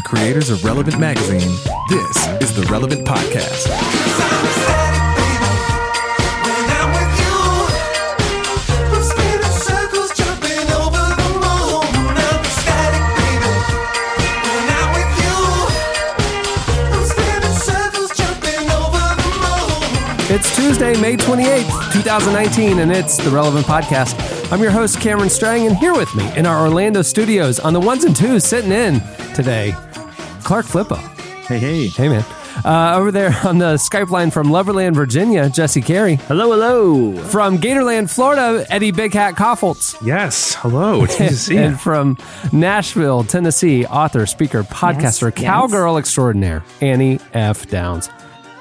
the creators of Relevant Magazine, this is the Relevant Podcast. It's Tuesday, May 28th, 2019, and it's the Relevant Podcast. I'm your host, Cameron Strang, and here with me in our Orlando studios on the ones and twos sitting in today, Clark Flippo. Hey, hey. Hey, man. Uh, over there on the Skype line from Loverland, Virginia, Jesse Carey. Hello, hello. From Gatorland, Florida, Eddie Big Hat Kaufholz. Yes. Hello. It's good to see you. and from Nashville, Tennessee, author, speaker, podcaster, yes. cowgirl extraordinaire, Annie F. Downs.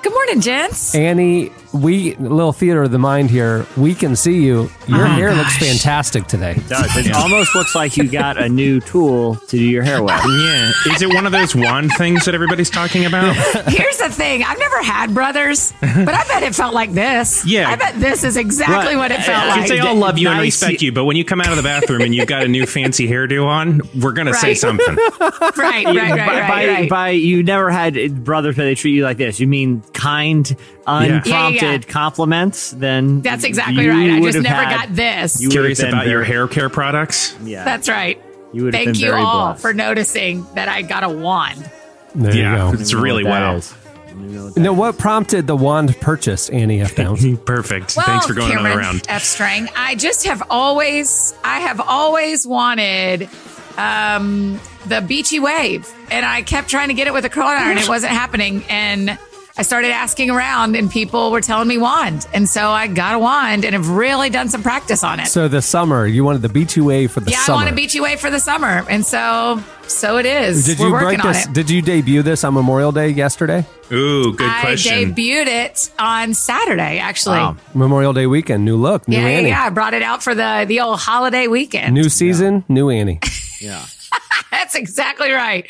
Good morning, gents. Annie, we little theater of the mind here. We can see you. Your oh hair looks fantastic today. does. It almost looks like you got a new tool to do your hair with. Yeah. Is it one of those wand things that everybody's talking about? Here's the thing I've never had brothers, but I bet it felt like this. Yeah. I bet this is exactly Right. what it felt like. Because they all love you and Nice. respect you, but when you come out of the bathroom and you've got a new fancy hairdo on, we're gonna say something. right, right, right, by, right, by, right. by you never had brothers where they treat you like this. You mean kind, unprompted Yeah, yeah, yeah. compliments? Then That's exactly you right. I just never had- got this. you Curious have been about your hair care products? Yeah, That's right. you would have Thank been you very all blessed. for noticing that I got a wand. There Yeah. you go. It's really wild. that well. is. You know what that Now, what prompted the wand purchase, Annie F. Downs? Perfect. Well, Thanks for going Cameron another round. F. Strang. I just have always, I have always wanted um, the beachy wave, and I kept trying to get it with a curling iron. It wasn't happening, and I started asking around, and people were telling me wand, and so I got a wand, and have really done some practice on it. so the summer, you wanted the B2A for the yeah, summer. I want a beachy wave for the summer, and so so it is. Did We're you working break on this? it. Did you debut this on Memorial Day yesterday? Ooh, good I question. I debuted it on Saturday, actually. Wow. Memorial Day weekend, new look, new Yeah, yeah, Annie, yeah. I brought it out for the the old holiday weekend. new season, new Annie. Yeah. That's exactly right.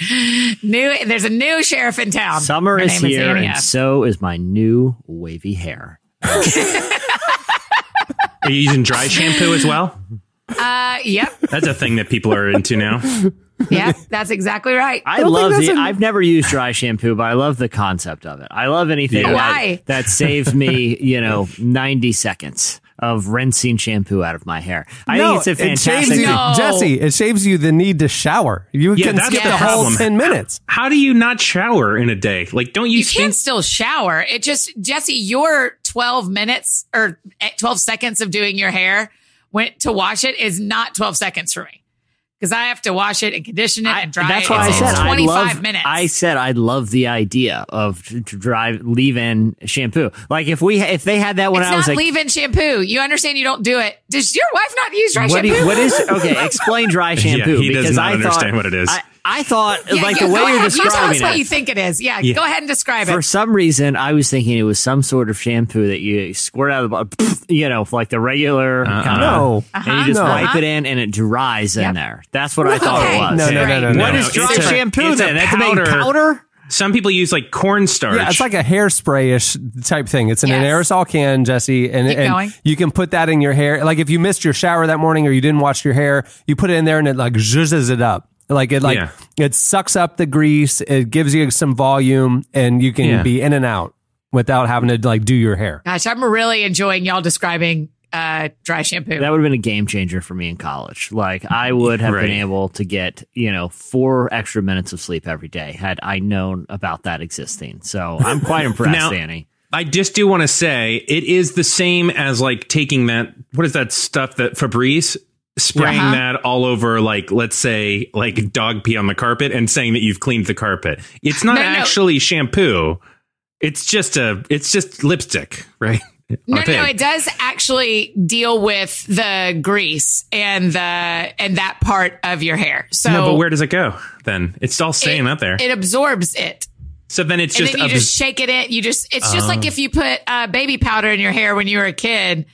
New, there's a new sheriff in town. Summer Her is name here, Annie and F. so is my new wavy hair. Are you using dry shampoo as well? Uh, yep, That's a thing that people are into now. yeah, That's exactly right. I, don't love the. an- I've never used dry shampoo, but I love the concept of it. I love anything Yeah. that, Why? that saves me, you know, ninety seconds of rinsing shampoo out of my hair. I no, think it's a it fantastic. shaves you, No. Jesse. It saves you the need to shower. You Yeah, can that's skip the the whole problem. ten minutes. How do you not shower in a day? Like, don't you, You stink? can still shower. It just Jesse, your 12 minutes or eh, 12 seconds of doing your hair went to wash it is not 12 seconds for me because I have to wash it and condition it and dry that's it. why I said it's I 25 love. minutes. I said I love the idea of to drive leave in shampoo. Like if we if they had that when it's I was not like. leave-in shampoo. You understand you don't do it. Does your wife not use dry what, do shampoo? you- what is okay? Explain dry shampoo. he does because not I understand thought, what it is. I, I thought Yeah, like you- the way go you're ahead. You tell us describing what it. you think it is. Yeah, Yeah. go ahead and describe it. For some reason, I was thinking it was some sort of shampoo that you squirt out of the bottle, you know, like the regular Uh-uh. kind No. of. And you just No. wipe it in, and it dries in there. That's what I thought Okay. it was. No, no, no, no, no. What No, is dry it's a- shampoo it's a then? That's made powder. powder. Some people use like cornstarch. Yeah, it's like a hairspray-ish type thing. It's in an aerosol can, Jesse, and, and you can put that in your hair. Like if you missed your shower that morning or you didn't wash your hair, you put it in there and it like zhuzhes it up. Like it like Yeah. it sucks up the grease. It gives you some volume, and you can Yeah. be in and out without having to like do your hair. Gosh, I'm really enjoying y'all describing uh, dry shampoo. That would have been a game changer for me in college. Like I would have Right. been able to get, you know, four extra minutes of sleep every day had I known about that existing. So I'm quite impressed, Now- Annie. I just do want to say it is the same as like taking that what is that stuff that Febreze spraying Yeah. that all over like let's say like dog pee on the carpet and saying that you've cleaned the carpet. It's not No, no, no. actually shampoo. It's just a it's just lipstick, right? no, no, no, it does actually deal with the grease and the and that part of your hair. So no, but where does it go then? It's all staying it, up there. It absorbs it. so then it's and just, then you abs- just shake it in. You just it's just like if you put uh, baby powder in your hair when you were a kid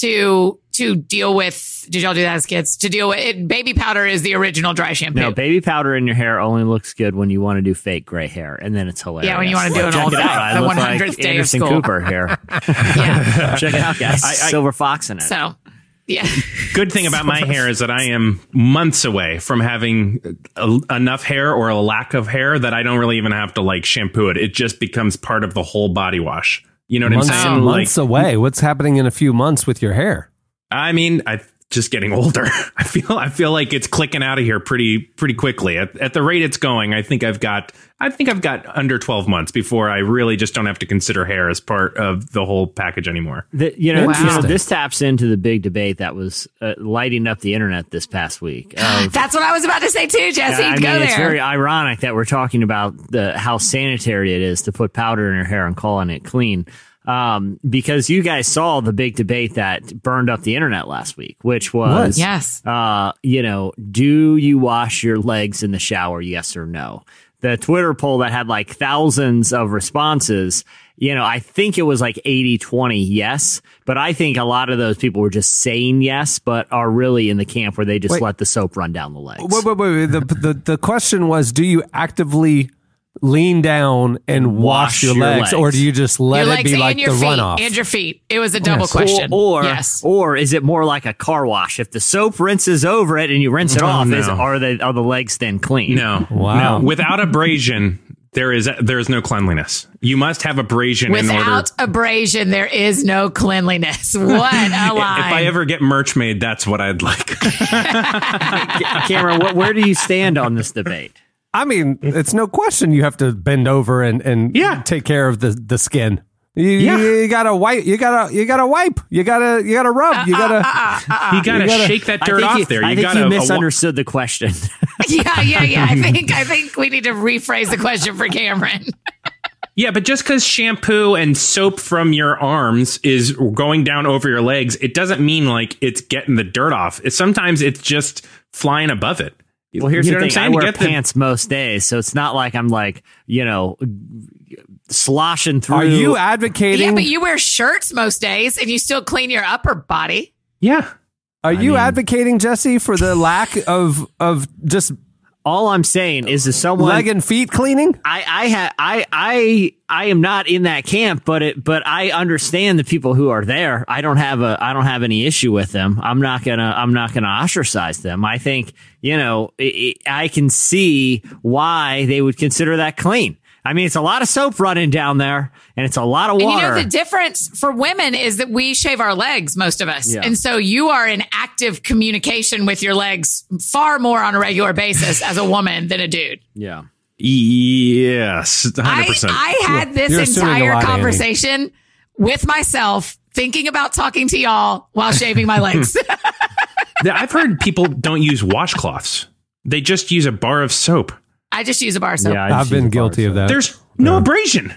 to to deal with. Did y'all do that as kids? To deal with it, baby powder is the original dry shampoo. No, baby powder in your hair only looks good when you want to do fake gray hair, and then it's hilarious. Yeah, when you wanna do Like, it check it out. I the look 100th like day of school. Cooper here. yeah. check it out, guys. I- I- Silver fox in it. So Yeah. Good thing about my hair is that I am months away from having a, enough hair or a lack of hair that I don't really even have to like shampoo it. It just becomes part of the whole body wash. You know what months, I'm saying? months Like, away. What's happening in a few months with your hair? I mean, I just getting older. I feel I feel like it's clicking out of here pretty pretty quickly. At, at the rate it's going, I think I've got I think I've got under 12 months before I really just don't have to consider hair as part of the whole package anymore. The, you, know, you know, this taps into the big debate that was uh, lighting up the internet this past week. of- That's what I was about to say too, Jesse. I Go mean, it's there. very ironic that we're talking about the how sanitary it is to put powder in your hair and calling it clean. Um, because you guys saw the big debate that burned up the internet last week, which was, Yes. uh, you know, do you wash your legs in the shower? Yes or no? The Twitter poll that had like thousands of responses, you know, I think it was like 80 20 yes, but I think a lot of those people were just saying yes, but are really in the camp where they just Wait. let the soap run down the legs. Wait, wait, wait. wait. The, the the question was: Do you actively lean down and wash, Wash your, your legs, legs. or do you just let your it be and like your the feet runoff? and your feet. It was a double Yes. question. Or, or, yes. or is it more like a car wash? If the soap rinses over it and you rinse it off, is, are the are the legs then clean? No. Wow. No. Without abrasion, there is there is no cleanliness. You must have abrasion in order Without abrasion, there is no cleanliness. What a line. if I ever get merch made, that's what I'd like. Cameron, what, where do you stand on this debate? I mean, it's no question you have to bend over and and Yeah. take care of the the skin. You, Yeah. you gotta wipe. You gotta you gotta wipe. You gotta you gotta rub. you gotta. Uh, uh, uh, you gotta, gotta- shake that dirt off you, there. I You think gotta you misunderstood the question. yeah, yeah, yeah. I think I think we need to rephrase the question for Cameron. Yeah, but just because shampoo and soap from your arms is going down over your legs, it doesn't mean like it's getting the dirt off. It, sometimes it's just flying above it. Well, here's You know the thing: I'm I wear get the- pants most days, so it's not like I'm like you know sloshing through. Are you advocating? yeah, but you wear shirts most days and you still clean your upper body. Yeah. are you mean- advocating Jesse for the lack of of just All I'm saying is, if someone leg and feet cleaning? I I ha- I I I am not in that camp, but it but I understand the people who are there. I don't have a I don't have any issue with them. I'm not gonna I'm not gonna ostracize them. I think you know i i I can see why they would consider that clean. I mean, it's a lot of soap running down there, and it's a lot of And water. you know the difference for women is that we shave our legs, most of us. Yeah. And so you are in active communication with your legs far more on a regular basis as a woman than a dude. yeah. Yes. 100%. I, I had this You're entire lot, Andy. conversation with myself, thinking about talking to y'all while shaving my legs. I've heard people don't use washcloths. They just use a bar of soap. I just use a bar soap. Yeah, I I've just use been a bar guilty of that. There's no abrasion.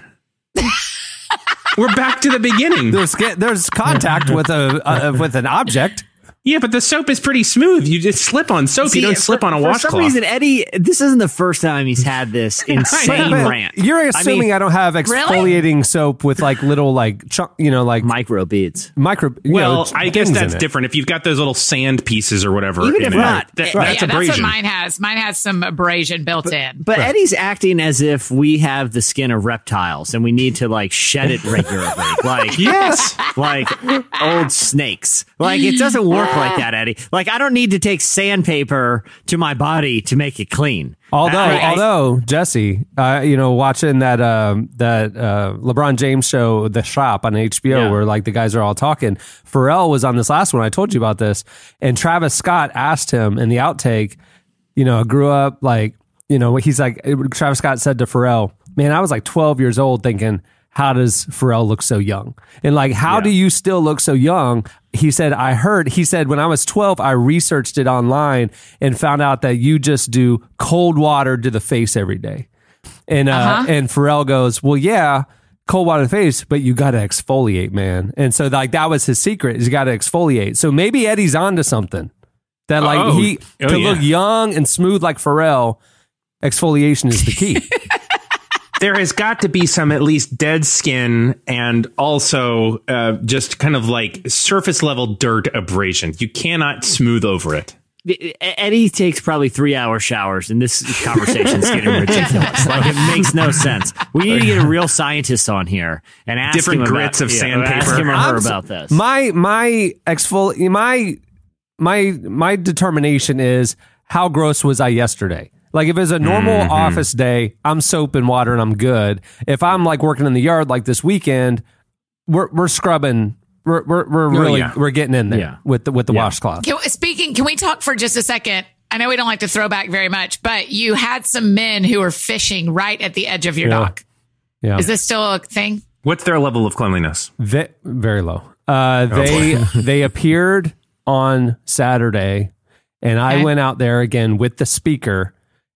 We're back to the beginning. There's there's contact with a uh, with an object. Yeah, but the soap is pretty smooth. You just slip on soap. See, you don't slip for- on a washcloth. For washcloth. some reason, Eddie, this isn't the first time he's had this insane But rant. You're assuming I, I don't have exfoliating soap with like little like chunk, you know, like micro beads. micro. you well, know, I guess that's different. If you've got those little sand pieces or whatever, Even in if it, not, that- right. that's yeah, that's what abrasion. mine has. Mine has some abrasion built in. But Eddie's acting as if we have the skin of reptiles and we need to like shed it regularly, like yes. like old snakes. Like it doesn't work like that, Eddie. Like I don't need to take sandpaper to my body to make it clean. Although, I- I- although Jesse, uh, you know, watching that um, that uh, LeBron James show, The Shop on HBO, Yeah. where like the guys are all talking. Pharrell was on this last one. I told you about this, and Travis Scott asked him in the outtake. You know, grew up like you know. He's like Travis Scott said to Pharrell, "Man, I was like 12 years old, thinking." How does Pharrell look so young? And like, how do you still look so young? He said, I heard, he said, when I was 12, I researched it online and found out that you just do cold water to the face every day. And, uh, Uh-huh. and Pharrell goes, well, yeah, cold water to the face, but you got to exfoliate, man. And so like, that was his secret is you got to exfoliate. So maybe Eddie's onto something that like Oh, he, oh, to yeah. look young and smooth like Pharrell, exfoliation is the key. there has got to be some at least dead skin and also uh, just kind of like surface level dirt abrasion. You cannot smooth over it. Eddie takes probably three hour showers, and this conversation's getting ridiculous. Like it makes no sense. We need to get a real scientist on here and ask Different him grits about, of yeah, sandpaper. Ask him or her about this. My my exfol my my my determination is how gross was I yesterday? Like if it's a normal Mm-hmm. office day, I'm soap and water and I'm good. If I'm like working in the yard like this weekend, we're we're scrubbing. We're we're, we're really Oh, yeah. we're getting in there Yeah. with the with the Yeah. washcloth. Can, speaking, can we talk for just a second? I know we don't like to throw back very much, but you had some men who were fishing right at the edge of your Yeah. dock. Yeah, Is this still a thing? What's their level of cleanliness? Ve- very low. Uh, Oh, they they appeared on Saturday, and I Okay. went out there again with the speaker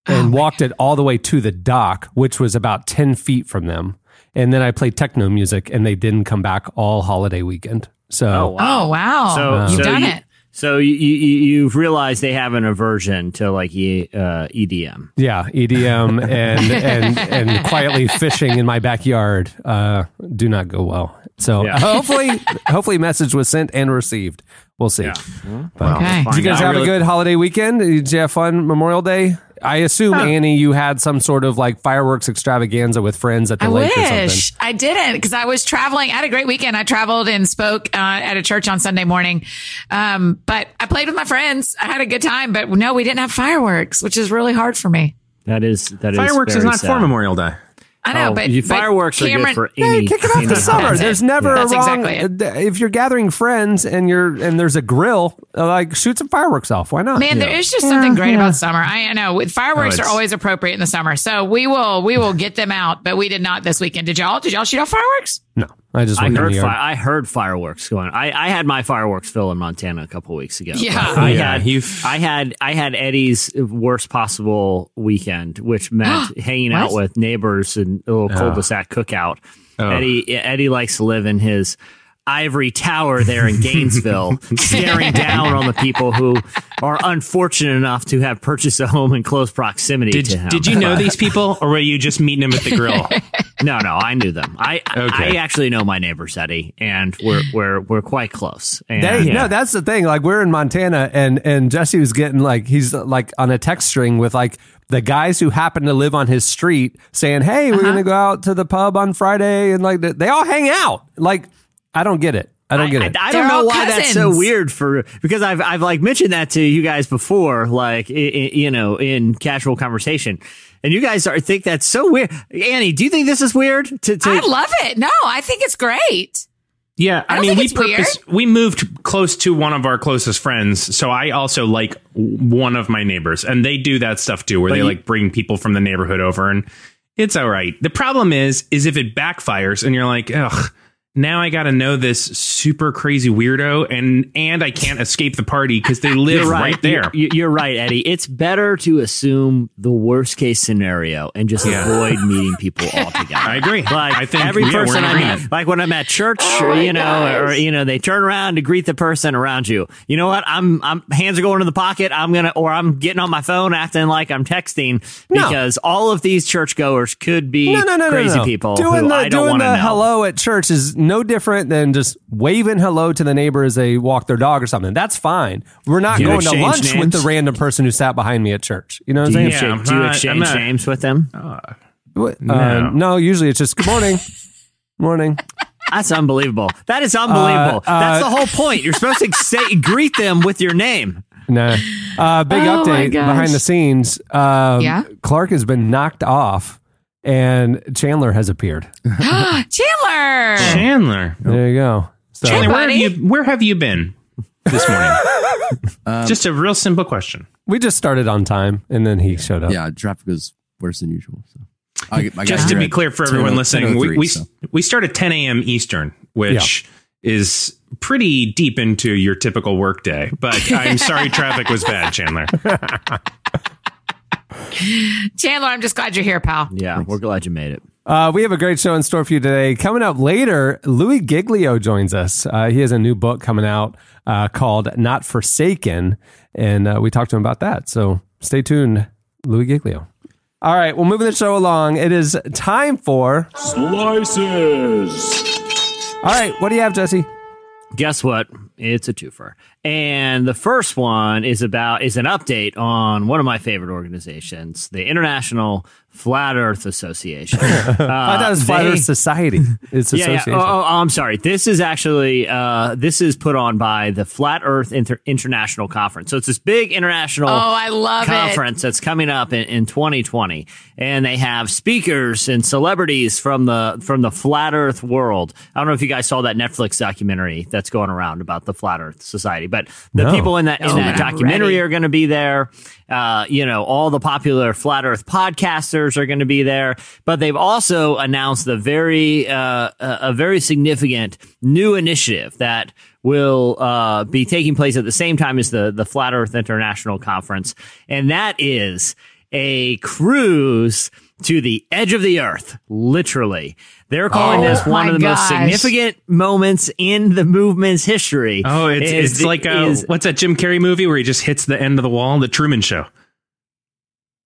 Oh and walked it all the way to the dock, which was about ten feet from them. And then I played techno music, and they didn't come back all holiday weekend. So oh wow! Oh, wow. So You've so done you, it. So you, you you've realized they have an aversion to like E- uh, EDM. yeah, EDM and and and quietly fishing in my backyard uh, do not go well. So Yeah. hopefully, hopefully, message was sent and received. We'll see. But- Okay. Did you guys I have really- a good holiday weekend? Did you have fun Memorial Day? I assume Annie, you had some sort of like fireworks extravaganza with friends at the I lake or wish something. I didn't because I was traveling. I had a great weekend. I traveled and spoke uh, at a church on Sunday morning. Um, but I played with my friends. I had a good time. But no, we didn't have fireworks, which is really hard for me. That is that is Fireworks is very not sad. for Memorial Day. I know, Oh, but, you- but fireworks are good for Hey, any. kick it off the summer. That's it. There's never That's a wrong. exactly If you're gathering friends and you're and there's a grill, uh, like shoot some fireworks off. Why not? Man, there is just something great about summer. I, I know with fireworks Oh, are always appropriate in the summer, so we will we will get them out. But we did not this weekend. Did y'all? Did y'all shoot off fireworks? No, I just I heard the fi- I heard fireworks going. I, I had my fireworks fill in Montana a couple weeks ago. Yeah. Oh, I Yeah, had you've- I had I had Eddie's worst possible weekend, which meant hanging out with neighbors and a little oh. cul-de-sac cookout. Oh. Eddie Eddie likes to live in his ivory tower there in Gainesville, staring down on the people who are unfortunate enough to have purchased a home in close proximity Did, to him. did you know these people, or were you just meeting them at the grill? No, no, I knew them. I Okay. I actually know my neighbors, Eddie, and we're we're we're quite close. And They- No, that's the thing. Like we're in Montana, and and Jesse was getting like he's like on a text string with like the guys who happen to live on his street saying, "Hey, we're uh-huh. gonna go out to the pub on Friday," and like they all hang out. Like I don't get it. I don't get it. I, I They're don't know all why that's so weird for because I've I've like mentioned that to you guys before, like i i you know, in casual conversation, and you guys are think that's so weird. Annie, do you think this is weird? To, to I love it. No, I think it's great. Yeah, I, don't mean, we it's weird. purpose we moved close to one of our closest friends, so I also like one of my neighbors, and they do that stuff too, where they you- like bring people from the neighborhood over, and it's all right. The problem is, is if it backfires, and you're like, ugh. Now I got to know this super crazy weirdo, and and I can't escape the party because they live right, right. there. You're, you're right, Eddie. It's better to assume the worst case scenario and just Yeah. avoid meeting people altogether. I agree. Like I think every yeah, person I meet, like when I'm at church, Oh or, you know, gosh. or you know, they turn around to greet the person around you. You know what? I'm, I'm hands are going to the pocket. I'm gonna, or I'm getting on my phone acting like I'm texting No. because all of these churchgoers could be no, no, no, crazy no, no. people Doing who the I don't doing want to the know. hello at church is no different than just waving hello to the neighbor as they walk their dog or something. That's fine. We're not going to exchange lunch with the random person who sat behind me at church. You know what I'm Do you, saying? Yeah, I'm do you not- I'm exchange not- names with them? What? No. Uh, no, usually it's just good morning, morning. That's unbelievable. That is unbelievable. Uh, uh, That's the whole point. You're supposed to say greet them with your name. Nah. Uh, big Oh my update gosh. behind the scenes. Um, Yeah? Clark has been knocked off, and Chandler has appeared. Chandler. Chandler, There you go. So, Chandler, where have buddy. you where have you been this morning? Just a real simple question. we just started on time, and then he showed up. Yeah, traffic was worse than usual. So I, I Just to be clear for oh everyone listening, we we, so. we start at 10 a.m. Eastern, which is pretty deep into your typical workday. But I'm sorry, traffic was bad, Chandler. Chandler, I'm just glad you're here, pal. Yeah, we're glad you made it. Uh, we have a great show in store for you today. Coming up later, Louie Giglio joins us. Uh, he has a new book coming out uh, called Not Forsaken, and uh, we talked to him about that. So stay tuned, Louie Giglio. All right, well, moving the show along, it is time for. Slices. All right, what do you have, Jesse? guess what? It's a twofer. And the first one is about is an update on one of my favorite organizations, the International Flat Earth Association. Uh, I thought it was Flat they- Earth Society. It's yeah, yeah. association. Oh, oh, I'm sorry. This is actually uh, this is put on by the Flat Earth Inter- International Conference. So it's this big international Oh, I love it. conference that's coming up in, in 2020, and they have speakers and celebrities from the from the flat Earth world. I don't know if you guys saw that Netflix documentary that's going around about the Flat Earth Society, but the No. people in that in that documentary ready. are going to be there. Uh, you know, all the popular flat Earth podcasters are going to be there, but they've also announced the very uh, a a very significant new initiative that will uh, be taking place at the same time as the the Flat Earth International Conference, and that is a cruise to the edge of the earth, literally. They're calling Oh this one of the most significant moments in the movement's history. Oh, it's Is it's like a, is- what's that Jim Carrey movie where he just hits the end of the wall? The Truman Show.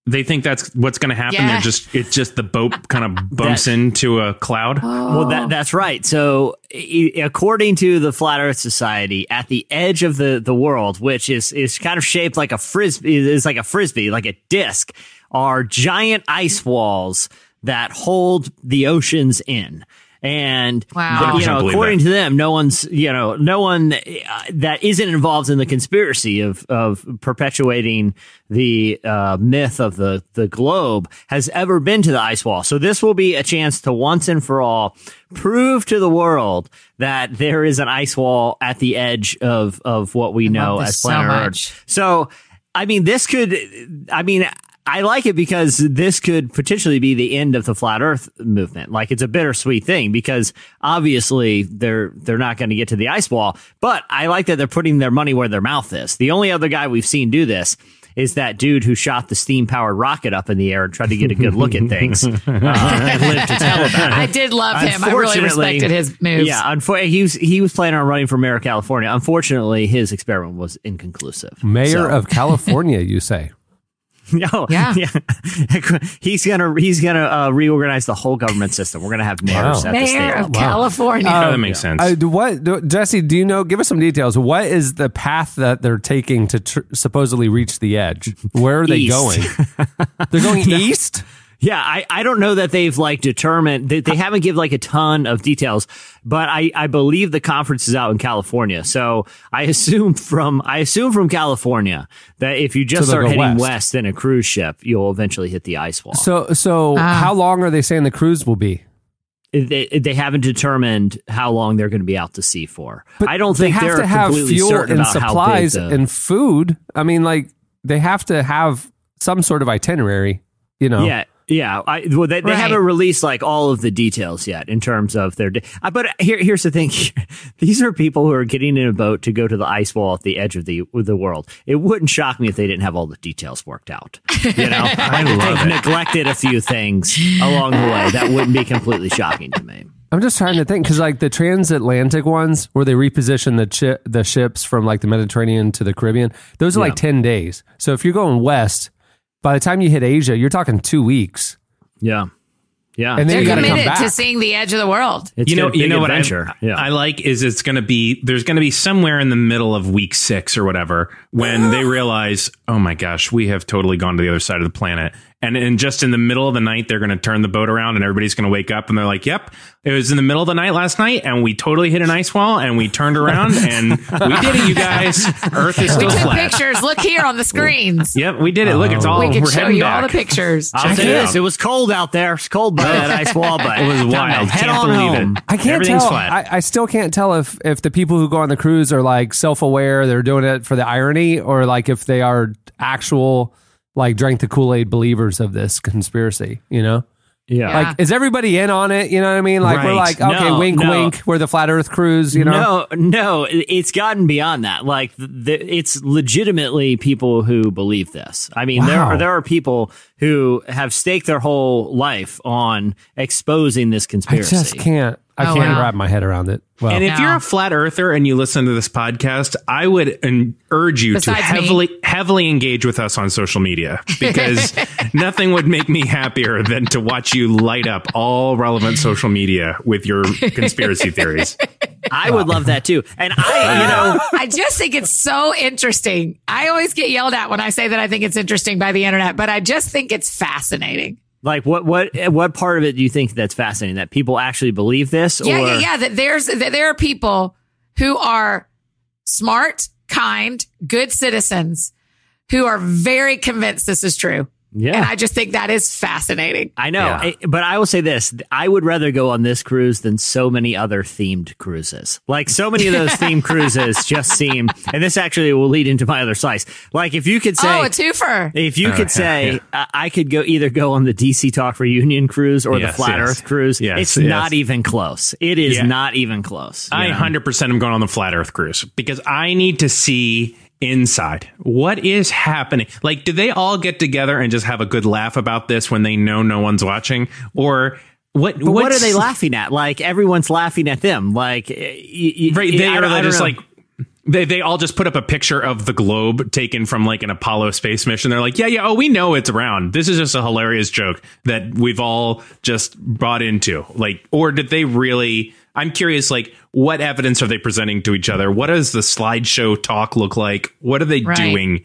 They think that's what's going to happen. Yeah. They're just it's just the boat kind of bumps into a cloud. Well, that, that's right. So, i- according to the Flat Earth Society, at the edge of the, the world, which is, is kind of shaped like a frisbee, is like a frisbee, like a disc, are giant ice walls that hold the oceans in. And Wow. you know, according that. to them, no one's you know, no one uh, that isn't involved in the conspiracy of of perpetuating the uh, myth of the the globe has ever been to the ice wall. So this will be a chance to once and for all prove to the world that there is an ice wall at the edge of of what we know as so planet much. Earth. So, I mean, this could, I mean, I like it because this could potentially be the end of the flat earth movement. Like it's a bittersweet thing because obviously they're, they're not going to get to the ice wall, but I like that they're putting their money where their mouth is. The only other guy we've seen do this is that dude who shot the steam powered rocket up in the air and tried to get a good look at things uh, and lived to tell about it. I did love him. I really Unfortunately- respected his moves. Yeah, unfor- he was he was planning on running for mayor of California. Unfortunately, his experiment was inconclusive. Mayor So- of California, you say? no, Yeah. he's gonna he's gonna uh, reorganize the whole government system. We're gonna have mayors Wow. at the state Mayor level. of California. Yeah, that makes sense. Uh, what, do, Jesse? Do you know? Give us some details. What is the path that they're taking to tr- supposedly reach the edge? Where are they East. going? They're going east. Yeah, I, I don't know that they've like determined they, they haven't given like a ton of details, but I, I believe the conference is out in California. So I assume from I assume from California that if you just So start go heading west. west in a cruise ship, you'll eventually hit the ice wall. So, so Ah. how long are they saying the cruise will be? they, they haven't determined how long they're going to be out to sea for. But I don't they think have they're to have completely fuel certain and about supplies the- and food. I mean, like they have to have some sort of itinerary. You know, Yeah, yeah. I, well, they, they Right. haven't released like all of the details yet in terms of their. Di- uh, but here, here's the thing: these are people who are getting in a boat to go to the ice wall at the edge of the the world. It wouldn't shock me if they didn't have all the details worked out. You know, I they've neglected a few things along the way. That wouldn't be completely shocking to me. I'm just trying to think because like the transatlantic ones where they reposition the chi- the ships from like the Mediterranean to the Caribbean, those are Yeah. like ten days. So if you're going west, by the time you hit Asia, you're talking two weeks. Yeah, yeah. And then They're you gotta come committed to seeing the edge of the world. it's you know, you big know what I, adventure. yeah. I like is it's going to be there's going to be somewhere in the middle of week six or whatever when they realize, oh my gosh, we have totally gone to the other side of the planet, and and just in the middle of the night they're going to turn the boat around and everybody's going to wake up and they're like, yep, it was in the middle of the night last night and we totally hit an ice wall and we turned around and we did it, you guys. Earth is still We took flat. pictures. Look here on the screens. Yep, we did it. Look, it's all we can we're show you back. all the pictures. I'll Check tell it you out. this: it was cold out there. It's cold by that ice wall, but It was wild. Head Can't on believe home. it. I can't Everything's tell. flat. I, I still can't tell if if the people who go on the cruise are like self aware, they're doing it for the irony, or like if they are actual like drank the Kool Aid believers of this conspiracy. You know, Yeah. Yeah. like is everybody in on it? You know what I mean? Like we're like, okay, No, wink, no. wink, we're the flat Earth cruise. You know, No, no, it's gotten beyond that. Like, th th it's legitimately people who believe this. I mean, there are there are people who have staked their whole life on exposing this conspiracy. I conspiracy. just can't. I Oh, can't wow. wrap my head around it. Well, And if No. you're a flat earther and you listen to this podcast, I would en- urge you Besides to me. heavily heavily engage with us on social media because nothing would make me happier than to watch you light up all relevant social media with your conspiracy theories. I would love that too. And I, you know, I just think it's so interesting. I always get yelled at when I say that I think it's interesting by the internet, but I just think it's fascinating. Like what what what part of it do you think that's fascinating? That people actually believe this? Yeah, or yeah, yeah. That there's that there are people who are smart, kind, good citizens who are very convinced this is true. Yeah. And I just think that is fascinating. I know, Yeah. I- but I will say this: I would rather go on this cruise than so many other themed cruises. Like so many of those themed cruises just seem, and this actually will lead into my other slice. Like if you could say, oh, a twofer. If you oh, could say, I uh, I could go either go on the DC Talk reunion cruise or Yes, the Flat yes. Earth cruise. Yes, it's yes. not even close. It is Yeah. not even close. I know? 100% am going on the flat earth cruise because I need to see inside. What is happening? Like, do they all get together and just have a good laugh about this when they know no one's watching? Or what? What are they laughing at? Like everyone's laughing at them. Like y- Right. They I are I just know. like, they, they all just put up a picture of the globe taken from like an Apollo space mission. They're like, yeah, yeah, oh, we know it's around. This is just a hilarious joke that we've all just bought into. Like, or did they really? I'm curious, like, what evidence are they presenting to each other? What does the slideshow talk look like? What are they Right. doing?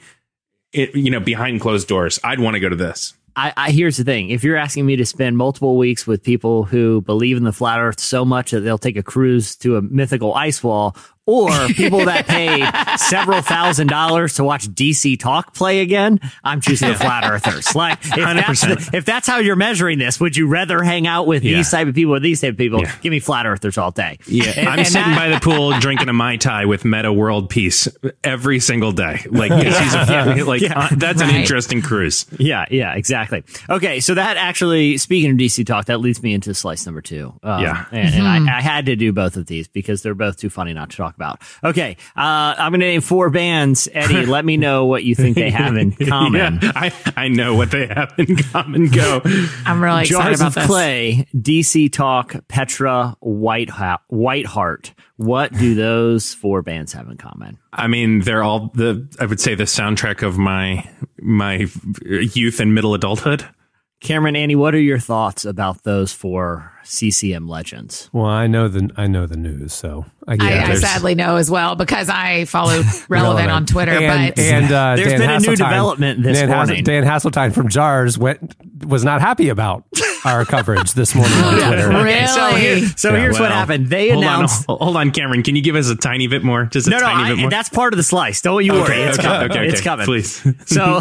It, you know, behind closed doors. I'd want to go to this. I, I here's the thing: if you're asking me to spend multiple weeks with people who believe in the flat Earth so much that they'll take a cruise to a mythical ice wall, or people that paid several thousand dollars to watch DC Talk play again, I'm choosing the flat Earthers. Like, if that's, 100%. the- if that's how you're measuring this, would you rather hang out with Yeah. these type of people or these type of people? Yeah. Give me flat Earthers all day. Yeah, And- I'm and sitting that- by the pool drinking a mai tai with Metta World Peace every single day. Like, 'cause he's a, like uh, that's an interesting cruise. Yeah, yeah, exactly. Okay, so that actually, speaking of DC talk, that leads me into slice number two. Um, Yeah. and, and I, I had to do both of these because they're both too funny not to talk about. Okay, uh, I'm going to name four bands. Eddie, let me know what you think they have in common. Yeah, I, I know what they have in common. Go. I'm really excited Jars about of this. Clay, DC Talk, Petra, Whiteheart. Whiteheart. What do those four bands have in common? I mean, they're all the I would say the soundtrack of my my youth and middle adulthood. Cameron, Annie, what are your thoughts about those four CCM legends? Well, I know the I know the news, so I get I. I sadly know as well because I follow relevant, on Twitter. and, but and uh, There's Dan been a new development this Dan, Hassel- morning. Dan Haseltine from Jars went was not happy about our coverage this morning on Twitter. really, So, here- so Yeah, here's what happened. They hold announced. On, hold on, Cameron. Can you give us a tiny bit more? Just a No, no, tiny bit I, more. that's part of the slice. Don't you worry. Okay, It's okay, coming. okay, It's coming. Please. So,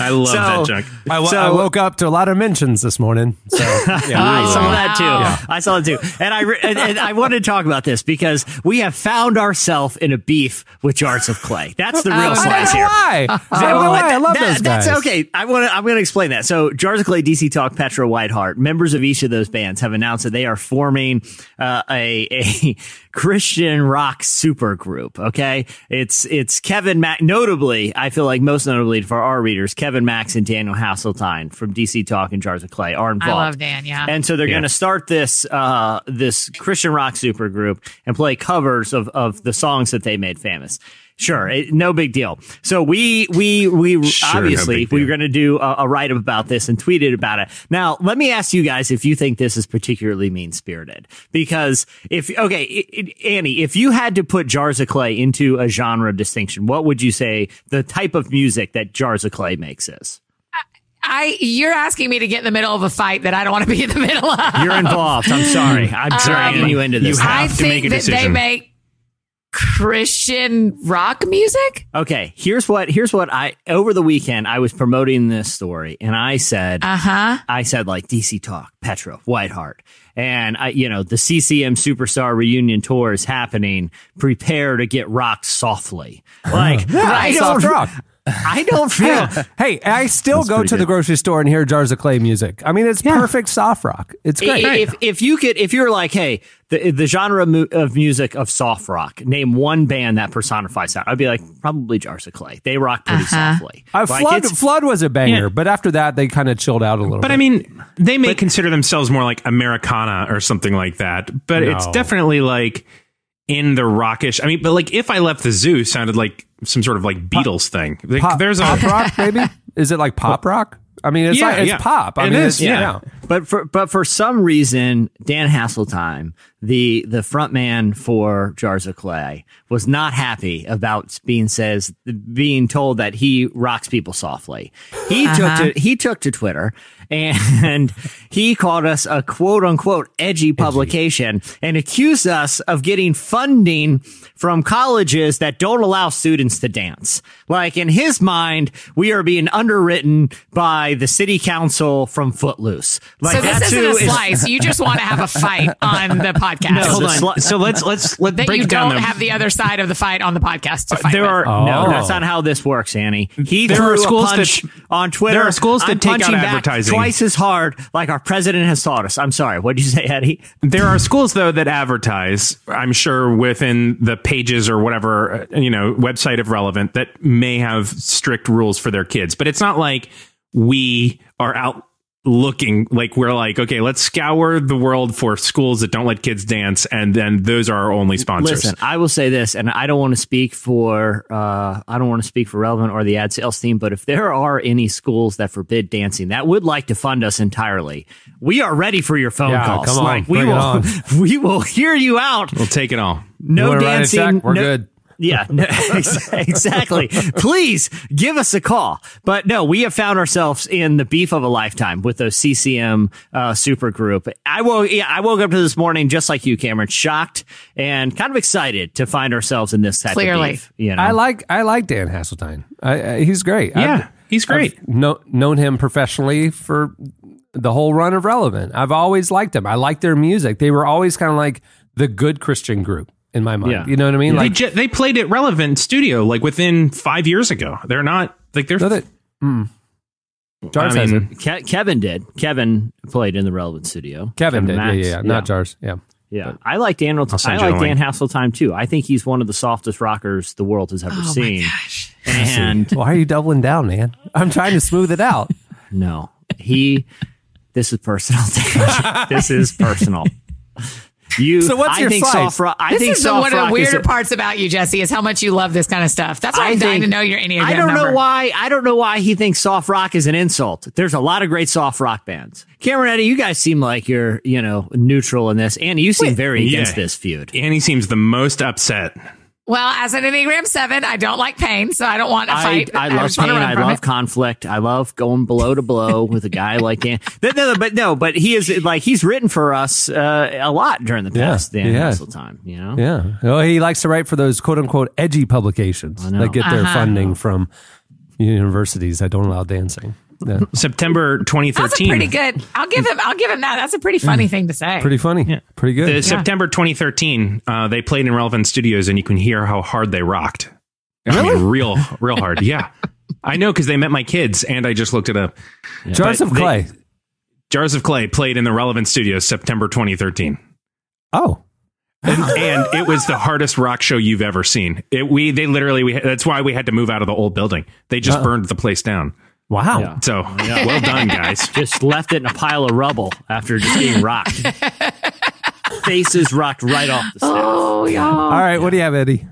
I love so- that junk. I, So- I woke up to a lot of mentions this morning. So yeah, I saw that too. Wow. I saw it too, and I re- and, and I wanted to talk about this because we have found ourselves in a beef with Jars of Clay. That's the real Oh, slice here. why. I don't know Well, why. I love that- those guys. That's okay. I want to. I'm going to explain that. So, Jars of Clay, DC Talk, Petra, Whiteheart, members of each of those bands have announced that they are forming uh, a a Christian rock super group. Okay, it's it's Kevin Max. Notably, I feel like most notably for our readers, Kevin Max and Daniel Haseltine from DC Talk and Jars of Clay are involved. I love Dan. Yeah, And so they're Yeah. going to start this uh, this Christian rock super group and play covers of of the songs that they made famous. Sure, it, no big deal. So we we we Sure, obviously big deal. we are going to do a, a write up about this and tweeted about it. Now, let me ask you guys if you think this is particularly mean spirited. Because if okay, it, it, Annie, if you had to put Jars of Clay into a genre distinction, what would you say the type of music that Jars of Clay makes is? I you're asking me to get in the middle of a fight that I don't want to be in the middle of. You're involved. I'm sorry. I'm um, dragging you into this. You have I to think make a that they make Christian rock music. Okay, here's what here's what I over the weekend I was promoting this story and I said Uh huh. I said like DC Talk, Petra, Whiteheart. And I you know, the CCM Superstar reunion tour is happening. Prepare to get rocked softly. Like I soft don't rock. I don't feel Hey, I still go pretty to the grocery store and hear Jars of Clay music. I mean, it's perfect soft rock. It's great. if if you could if you're like, hey, the the genre of music of soft rock, name one band that personifies that. I'd be like, probably Jars of Clay. They rock pretty softly. Uh, Like, Flood, it's- Flood was a banger, Yeah. but after that, they kind of chilled out a little But bit. I mean, they may consider themselves more like Americana or something like that. But it's definitely like in the rockish. I mean, but like if I left the zoo sounded like some sort of like Beatles thing. Like, pop, there's a pop rock, maybe? Is it like pop rock? I mean, it's Yeah, like it's yeah. pop. I It mean, is, it's, yeah. But for but for some reason, Dan Haseltine, the the front man for Jars of Clay, was not happy about being says being told that he rocks people softly. He took uh-huh. to he took to Twitter and he called us a quote unquote edgy publication and accused us of getting funding from colleges that don't allow students to dance. Like in his mind, we are being underwritten by the city council from Footloose. Like so this isn't who a is- slice. You just want to have a fight on the podcast. No, Hold on. sli- so let's let's let that break you down don't the have the other side of the fight on the podcast to uh, fight there with. are No, Oh. that's not how this works, Annie. He There threw are a schools that- punch on Twitter. there are schools that I'm take out advertising. Twice as hard, like our president has taught us. I'm sorry. What did you say, Eddie? There are schools though that advertise, I'm sure within the pages or whatever, you know, website of relevant that may have strict rules for their kids, but it's not like we are out looking like we're like, okay, let's scour the world for schools that don't let kids dance. And then those are our only sponsors. Listen, I will say this, and I don't want to speak for uh, I don't want to speak for relevant or the ad sales team, but if there are any schools that forbid dancing that would like to fund us entirely, we are ready for your phone Yeah, calls. come on, like we bring will, on. we will hear you out. we'll take it all. No wanna write a dancing. We're no- good. Yeah, no, ex- exactly. Please give us a call. But no, we have found ourselves in the beef of a lifetime with those CCM uh, super group. I woke, yeah, I woke up to this morning just like you, Cameron, shocked and kind of excited to find ourselves in this type Clearly. of beef. You know, I like I like Dan Haseltine. I, I, he's great. Yeah, he's great. I've kno- known him professionally for the whole run of Relevant. I've always liked them. I like their music. They were always kind of like the good Christian group in my mind. Yeah. You know what I mean? they, Like ju- they played it relevant studio like within five years ago. They're not like they're, no, that, mm. Jars I mean. Ke- Kevin did. Kevin played in the relevant studio. Kevin, did. Yeah, Max. yeah, yeah. Not Jars. Yeah. Yeah, I like Dan. I send you like Dan link. Haseltine too. I think he's one of the softest rockers the world has ever oh seen. my gosh. And Why are you doubling down, man? I'm trying to smooth it out. No, he. This is personal. this is personal. You. So what's I your think slice? soft rock. I This think is soft one of the weirder a- parts about you, Jesse, is how much you love this kind of stuff. That's why I I'm dying to know your Enneagram I don't number. know why. I don't know why he thinks soft rock is an insult. There's a lot of great soft rock bands. Cameron Eddie, you guys seem like you're you know neutral in this, and you seem very yeah. against this feud. Annie seems the most upset. Well, as an Enneagram 7, I don't like pain, so I don't want to I, fight. I love just pain. I love it. conflict. I love going blow to blow with a guy like Dan. No, no, no, but no, but he is like he's written for us uh, a lot during the past. Yeah, Dan yeah. Haseltine, you know. Yeah. Well, he likes to write for those quote unquote edgy publications that get their Uh-huh. funding from universities that don't allow dancing. Yeah. September That's a 2013. pretty good. I'll give him. I'll give him that. That's a pretty funny thing to say. Pretty funny. Yeah. Pretty good. The September 2013, uh, they played in Relevant Studios, and you can hear how hard they rocked. I mean, real, real hard. Yeah, I know because they met my kids, and I just looked it up. Jars but of they- Clay. Jars of Clay played in the Relevant Studios September 2013, Oh. and, and it was the hardest rock show you've ever seen. It, we they literally we that's why we had to move out of the old building. They just Uh-oh. burned the place down. Wow. Yeah. So well done, guys. Just left it in a pile of rubble after just being rocked. Faces rocked right off the stage. Oh, y'all All right. What do you have, Eddie?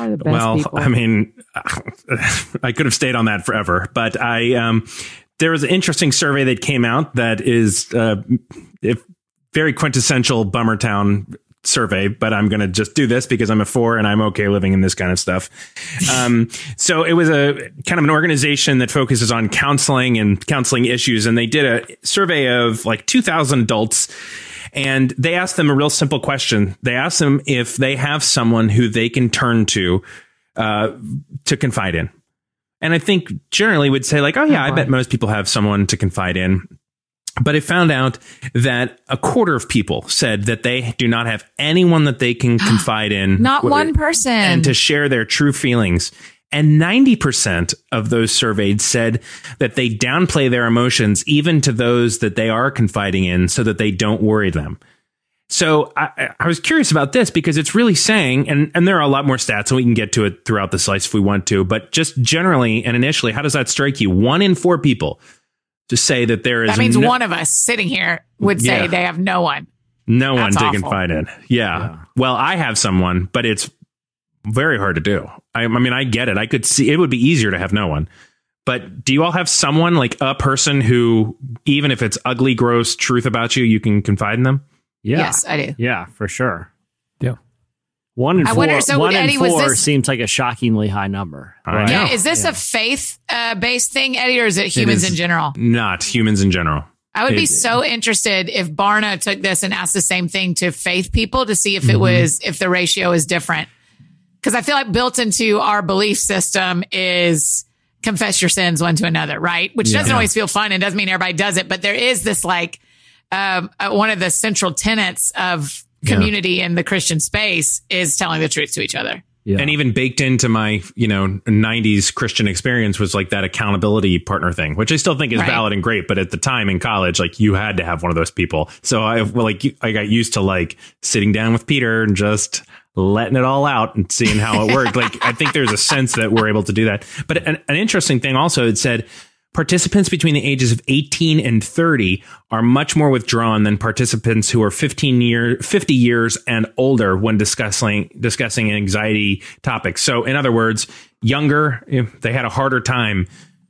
are the best well, people. I mean, I could have stayed on that forever, but I um, there was an interesting survey that came out that is uh, if very quintessential Bummertown survey, but I'm going to just do this because I'm a four and I'm okay living in this kind of stuff. Um, so it was a kind of an organization that focuses on counseling and counseling issues, and they did a survey of like 2,000 adults. And they asked them a real simple question. They asked them if they have someone who they can turn to uh, to confide in. And I think generally would say like, oh yeah, I bet most people have someone to confide in. But I found out that a quarter of people said that they do not have anyone that they can confide in. Not one person. And to share their true feelings. And 90% of those surveyed said that they downplay their emotions even to those that they are confiding in so that they don't worry them. So I, I was curious about this because it's really saying, and, and there are a lot more stats, and we can get to it throughout the slice if we want to, but just generally and initially, how does that strike you? One in four people to say that there is that means no, one of us sitting here would say Yeah. they have no one. no one That's to awful. confide in. Yeah. Well, I have someone, but it's very hard to do. I, I mean, I get it. I could see it would be easier to have no one, But do you all have someone like a person who, even if it's ugly, gross truth about you, you can confide in them? Yeah. Yes, I do. Yeah, for sure. Yeah. One and I four. wonder- so, one Eddie, and four this- seems like a shockingly high number. Right. Yeah, is this a faith uh, based thing, Eddie, or is it humans is in general? Not humans in general. I would be so interested if Barna took this and asked the same thing to faith people to see if it Mm-hmm. was if the ratio is different. Because I feel like built into our belief system is confess your sins one to another, right? Which doesn't always feel fun and doesn't mean everybody does it, but there is this like um, uh, one of the central tenets of community in the Christian space is telling the truth to each other. Yeah. And even baked into my, you know, 90s Christian experience was like that accountability partner thing, which I still think is Right. valid and great. But at the time in college, like you had to have one of those people. So I well, like I got used to like sitting down with Peter and just letting it all out and seeing how it worked. like I think there's a sense that we're able to do that. But an, an interesting thing also, it said participants between the ages of 18 and 30 are much more withdrawn than participants who are 15 year 50 years and older when discussing discussing anxiety topics so in other words younger they had a harder time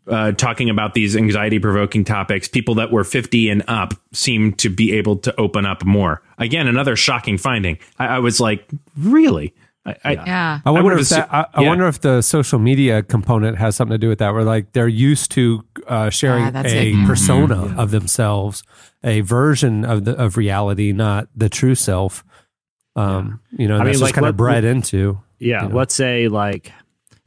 uh, talking about these anxiety provoking topics. People that were 50 and up seem to be able to open up more. Again another shocking finding. I, I was like really I, I, Yeah. I wonder would've if that. assu- I, I yeah. wonder if the social media component has something to do with that. Where like they're used to uh, sharing Ah, that's a it. Mhm. persona of themselves, a version of the of reality, not the true self. Um, you know, I that's mean, just like, kind what- of bred into. Yeah, you know. let's say like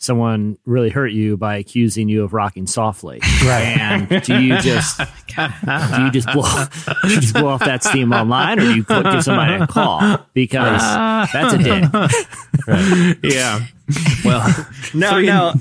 someone really hurt you by accusing you of rocking softly, Right. And do you just do you just blow do you just blow off that steam online, or do you cl- give somebody a call because that's a dick? yeah well No, no,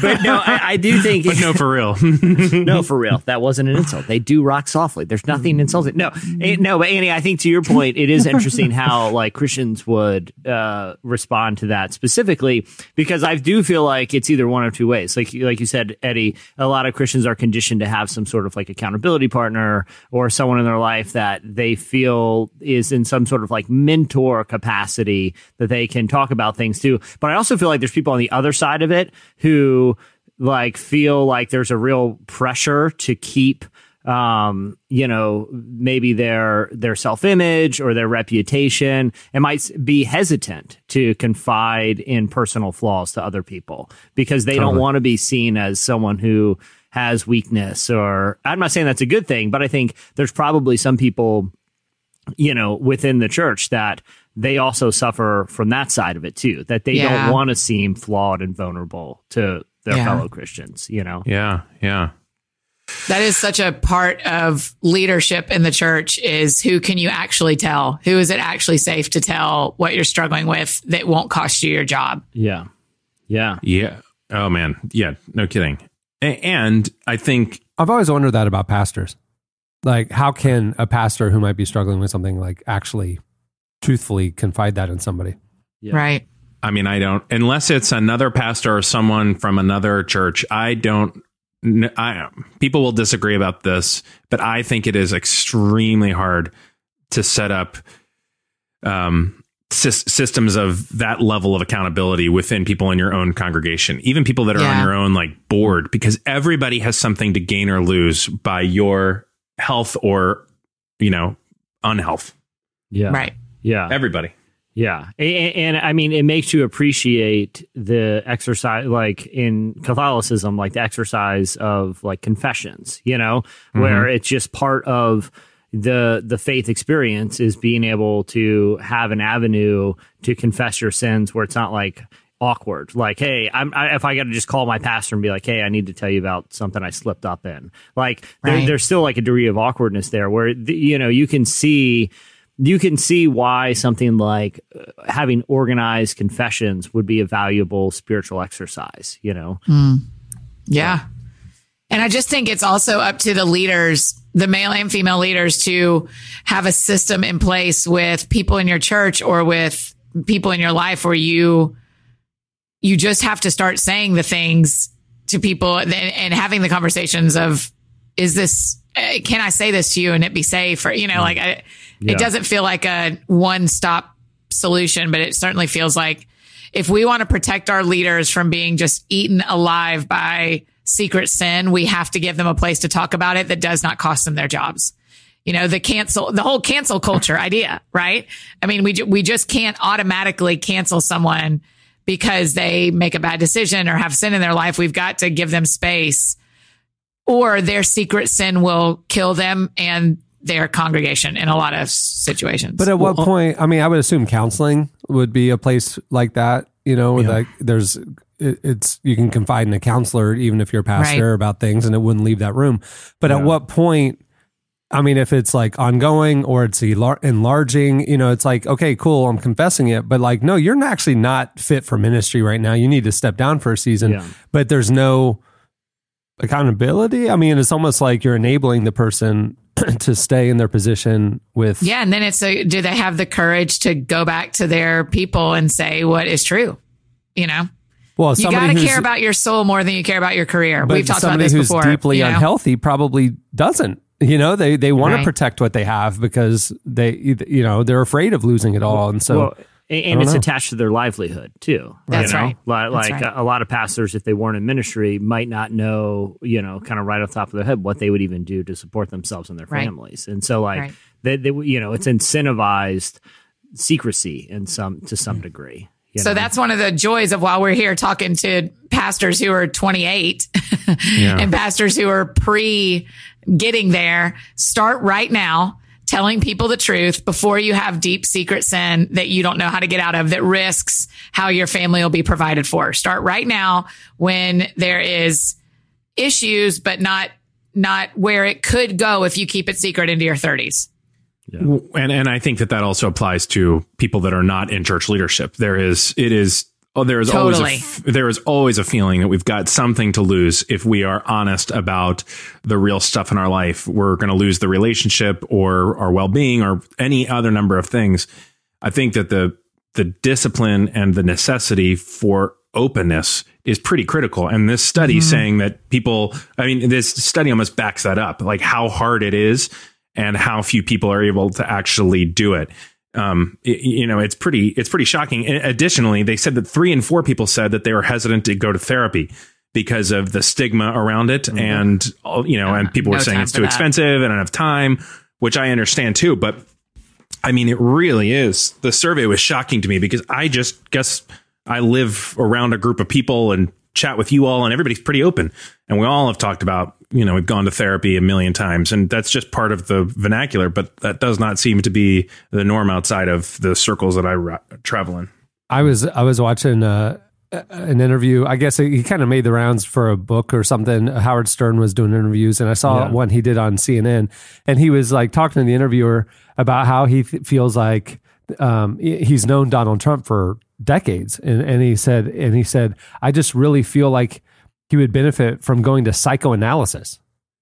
but no, I, I do think but no for real no, for real. That wasn't an insult. They do rock softly. There's nothing insulting. No, eh, no, but Annie, I think to your point, it is interesting how like Christians would uh, respond to that specifically because I do feel like it's either one of two ways. Like like you said, Eddie, a lot of Christians are conditioned to have some sort of like accountability partner or someone in their life that they feel is in some sort of like mentor capacity that they can talk about things to. But I also feel like there's people on the other side of it who like feel like there's a real pressure to keep um you know maybe their their self-image or their reputation. And might be hesitant to confide in personal flaws to other people because they don't want to be seen as someone who has weakness or I'm not saying that's a good thing but I think there's probably some people you know, within the church that they also suffer from that side of it too, that they Yeah. don't want to seem flawed and vulnerable to their Yeah. fellow Christians, you know? yeah yeah That is such a part of leadership in the church is who can you actually tell? Who is it actually safe to tell what you're struggling with that won't cost you your job? Yeah. Yeah. Yeah. Oh man. Yeah. No kidding. And I think I've always wondered that about pastors. Like, how can a pastor who might be struggling with something like actually truthfully confide that in somebody? Yeah. Right. I mean I don't unless it's another pastor or someone from another church. I don't. I people will disagree about this, but I think it is extremely hard to set up um, sys- systems of that level of accountability within people in your own congregation, even people that are on your own like board, because everybody has something to gain or lose by your health or you know unhealth. Yeah. Right. Yeah. Everybody. Yeah. And, and I mean, it makes you appreciate the exercise, like in Catholicism, like the exercise of like confessions, you know, mm-hmm. where it's just part of the the faith experience is being able to have an avenue to confess your sins where it's not like awkward like hey i'm I, if i got to just call my pastor and be like hey i need to tell you about something i slipped up in like there, Right. there's still like a degree of awkwardness there where the, you know you can see you can see why something like uh, having organized confessions would be a valuable spiritual exercise you know Yeah. And I just think it's also up to the leaders, the male and female leaders to have a system in place with people in your church or with people in your life where you, you just have to start saying the things to people and, and having the conversations of, is this, uh, can I say this to you and it be safe? Or, you know, like I, Yeah. it doesn't feel like a one stop solution, but it certainly feels like if we want to protect our leaders from being just eaten alive by secret sin, we have to give them a place to talk about it that does not cost them their jobs. You know, the cancel, the whole cancel culture idea, right? I mean, we, ju- we just can't automatically cancel someone because they make a bad decision or have sin in their life. We've got to give them space or their secret sin will kill them and their congregation in a lot of situations. But at what uh, point? I mean, I would assume counseling would be a place like that. You know, like there's it, it's you can confide in a counselor even if you're a pastor Right. about things, and it wouldn't leave that room. But at what point? I mean, if it's like ongoing or it's enlar- enlarging, you know, it's like okay, cool, I'm confessing it, but like, no, you're actually not fit for ministry right now. You need to step down for a season. Yeah. But there's no accountability. I mean, it's almost like you're enabling the person to stay in their position with yeah. And then it's a, do they have the courage to go back to their people and say what is true? You know, well, you got to care about your soul more than you care about your career. But We've talked about somebody this who's before. deeply you know? unhealthy probably doesn't. You know, they they want Right. to protect what they have because they you know they're afraid of losing it all, and so well, and, and it's know. attached to their livelihood too. That's you know? right. Like, That's right. a, a lot of pastors, if they weren't in ministry, might not know, you know, kind of right off the top of their head what they would even do to support themselves and their Right. families. And so, like, Right. they, they, you know, it's incentivized secrecy in some to some degree. you So know? that's one of the joys of while we're here talking to pastors who are 28 and pastors who are pre getting there. Start right now telling people the truth before you have deep secret sin that you don't know how to get out of that risks how your family will be provided for. Start right now when there is issues, but not, not where it could go if you keep it secret into your 30s. and and I think that that also applies to people that are not in church leadership. There is it is oh there is always a, there is always a feeling that we've got something to lose if we are honest about the real stuff in our life. We're going to lose the relationship or our well being or any other number of things. I think that the the discipline and the necessity for openness is pretty critical. And this study mm-hmm. saying that people, I mean, this study almost backs that up, like how hard it is and how few people are able to actually do it. Um, you know, it's pretty, it's pretty shocking. And Additionally, they said that three and four people said that they were hesitant to go to therapy because of the stigma around it. And, you know, and people were no saying it's too that. expensive and I don't have time, which I understand too. But I mean, it really is. The survey was shocking to me because I just guess I live around a group of people and chat with you all, and everybody's pretty open. And we all have talked about, you know, we've gone to therapy a million times, and that's just part of the vernacular, but that does not seem to be the norm outside of the circles that I ra- travel in. I was I was watching uh, an interview. I guess he kind of made the rounds for a book or something. Howard Stern was doing interviews, and I saw Yeah. one he did on CNN, and he was like talking to the interviewer about how he th- feels like um, he's known Donald Trump for decades, and and he said and he said I just really feel like he would benefit from going to psychoanalysis,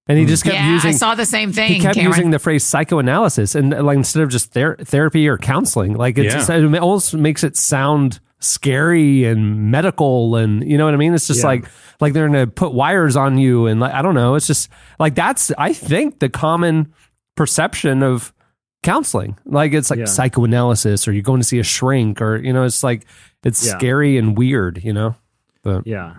and he hmm. just kept yeah, using I saw the same thing. he kept Cameron. using the phrase psychoanalysis and like instead of just ther- therapy or counseling like it's, Yeah. it almost makes it sound scary and medical and you know what i mean it's just Yeah. like like they're gonna put wires on you and like i don't know it's just like that's i think the common perception of counseling like it's like Yeah. psychoanalysis or you're going to see a shrink or you know it's like it's Yeah. scary and weird you know but Yeah.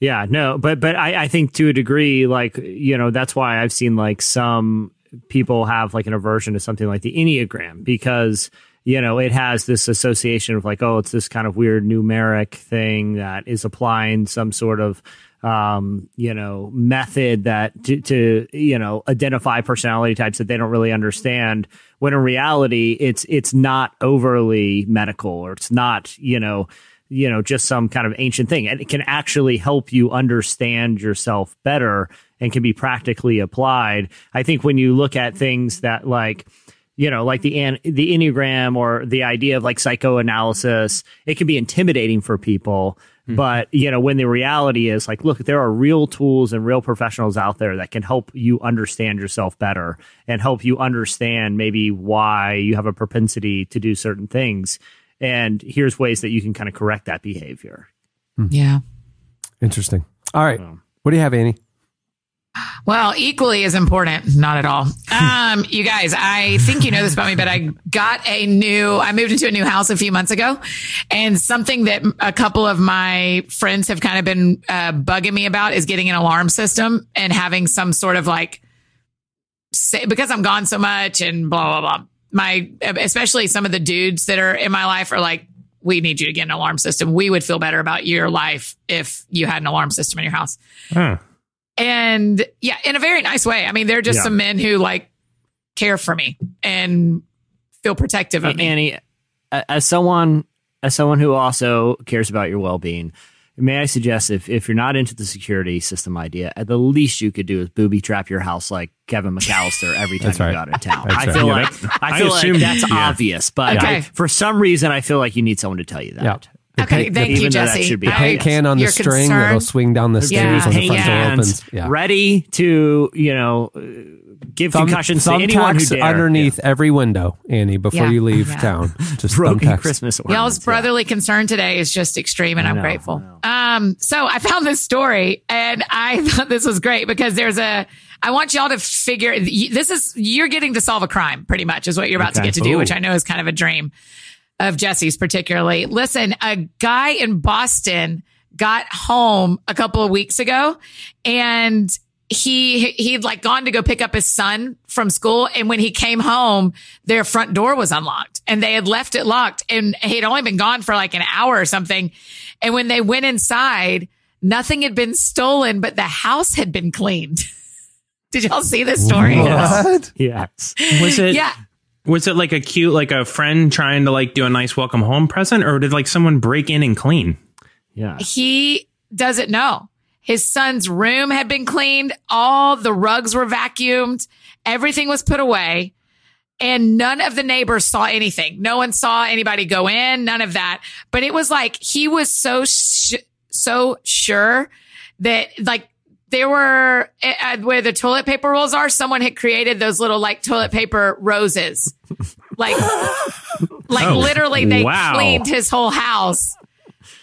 Yeah, no, but but I, I think to a degree, like you know, that's why I've seen like some people have like an aversion to something like the Enneagram because you know it has this association of like oh it's this kind of weird numeric thing that is applying some sort of um you know method that to, to you know identify personality types that they don't really understand when in reality it's it's not overly medical or it's not you know you know just some kind of ancient thing. And it can actually help you understand yourself better and can be practically applied. I think when you look at things that like you know like the an- the enneagram or the idea of like psychoanalysis it can be intimidating for people. Mm-hmm. But you know when the reality is like look there are real tools and real professionals out there that can help you understand yourself better and help you understand maybe why you have a propensity to do certain things and here's ways that you can kind of correct that behavior yeah. interesting all right what do you have annie Well, equally as important, not at all. Um, you guys, I think you know this about me, but I got a new, I moved into a new house a few months ago and something that a couple of my friends have kind of been uh, bugging me about is getting an alarm system and having some sort of like, say, because I'm gone so much and blah, blah, blah. My, especially some of the dudes that are in my life are like, we need you to get an alarm system. We would feel better about your life if you had an alarm system in your house. Huh. And yeah, in a very nice way. I mean, they're just Yeah. some men who like care for me and feel protective of uh, me. Annie, as someone as someone who also cares about your well being, may I suggest if if you're not into the security system idea, at the least you could do is booby trap your house like Kevin McAllister every time That's you right. got in town. That's I feel Yeah, like that- I I feel like that's yeah. obvious, but Okay. I- for some reason I feel like you need someone to tell you that. Yeah. The Okay, paint- thank the, you, even though that Jesse. should be I- paint can on the You're string concerned? that'll swing down the stairs Yeah. when the front door opens. Yeah. ready to you know give concussions to anyone who dare. underneath every window, Annie, before Yeah. you leave Yeah. town. Just broken thumbtacks. Christmas Y'all's ornaments, yeah. brotherly concern today is just extreme and I'm know, grateful. Um, so I found this story and I thought this was great because there's a, I want y'all to figure this is, you're getting to solve a crime pretty much is what you're about to get to do, Ooh. which I know is kind of a dream of Jesse's particularly. Listen, a guy in Boston got home a couple of weeks ago and he he'd like gone to go pick up his son from school and when he came home their front door was unlocked and they had left it locked and he'd only been gone for like an hour or something and when they went inside nothing had been stolen but the house had been cleaned did y'all see this story What? Yes. Was it? yeah Was it like a cute, like a friend trying to like do a nice welcome home present, or did like someone break in and clean? Yeah. he doesn't know. His son's room had been cleaned. All the rugs were vacuumed. Everything was put away. And none of the neighbors saw anything. No one saw anybody go in, none of that. But it was like he was so, sh- so sure that like there were uh, where the toilet paper rolls are, someone had created those little like toilet paper roses. Like, like Oh, literally they wow. cleaned his whole house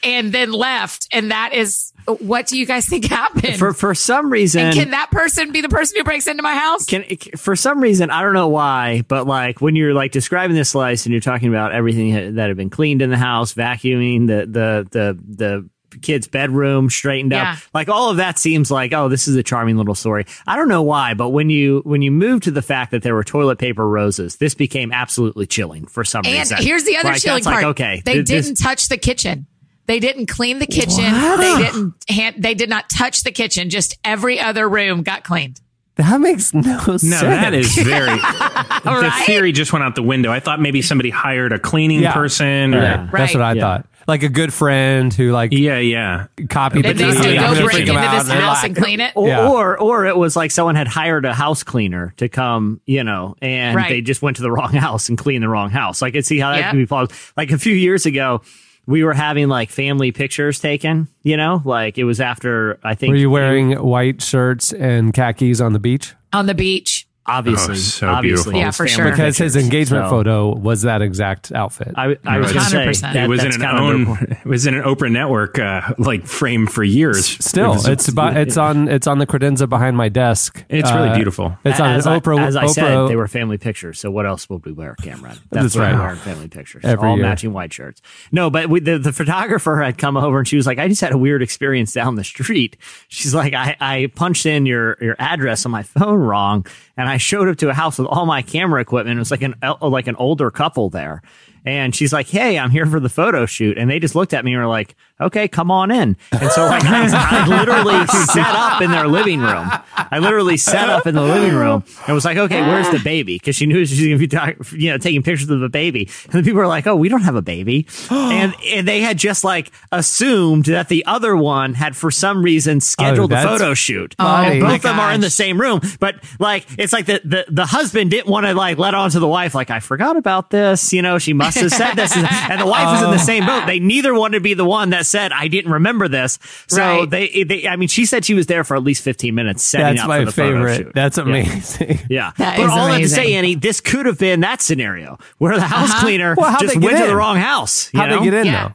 and then left. And that is what do you guys think happened? For for some reason and can that person be the person who breaks into my house? can for some reason I don't know why, but like when you're like describing this slice and you're talking about everything that had been cleaned in the house, vacuuming the the the the kid's bedroom straightened Yeah. up like all of that seems like oh this is a charming little story i don't know why but when you when you move to the fact that there were toilet paper roses this became absolutely chilling for some and reason and here's the other Like, chilling that's like, part. okay they th- didn't touch the kitchen. They didn't clean the kitchen. They didn't. Hand, they did not touch the kitchen. Just every other room got cleaned. That makes no, sense. No, that is very. the Right? theory just went out the window. I thought maybe somebody hired a cleaning Yeah. person. Or, Right. yeah. That's what I Yeah. thought. Like a good friend who like yeah, copied And the they deed. still go gonna break into this house like- and clean it. Or, Yeah. or or it was like someone had hired a house cleaner to come, you know, and Right. they just went to the wrong house and cleaned the wrong house. Like, I could see how that Yep. could be plausible. Like a few years ago, we were having like family pictures taken, you know, like it was after I think Were you wearing white shirts and khakis on the beach? on the beach. Obviously, Oh, so obviously, beautiful. Yeah, for sure. Because his engagement So, photo was that exact outfit. I, I was going to say 100%. that, it was in an own. the- It was in an Oprah Network uh, like frame for years. Still, It was- it's about, it's on it's on the credenza behind my desk. It's really Uh, beautiful. It's on as, I- Oprah. as I Oprah, said, they were family pictures. So what else would we wear, Cameron? That's what right. we wear family pictures. Every all year. matching white shirts. No, but we, the, the photographer had come over and she was like, I just had a weird experience down the street. She's like, I, I punched in your, your address on my phone wrong and I showed up to a house with all my camera equipment. It was like an, like an older couple there. And she's like, Hey, I'm here for the photo shoot. And they just looked at me and were like, okay, come on in. And so like I, I literally set up in their living room. I literally set up in the living room and was like, okay, where's the baby? Cause she knew she was going to be, you know, taking pictures of the baby. And the people were like, oh, we don't have a baby. and, and they had just like assumed that the other one had for some reason scheduled a photo shoot. funny. And Oh both of them are in the same room. But like, it's like the, the, the husband didn't want to like let on to the wife, like, I forgot about this. You know, she must have said this. And the wife was in Oh. the same boat. They neither wanted to be the one that said, I didn't remember this. So Right. they, they, I mean, she said she was there for at least 15 minutes setting That's up my for the photo favorite. shoot. That's amazing. Yeah. That but is all I have to say, amazing. Annie, this could have been that scenario where the house Uh-huh. cleaner Well, just they get went to the wrong house. How'd they get in Yeah. though?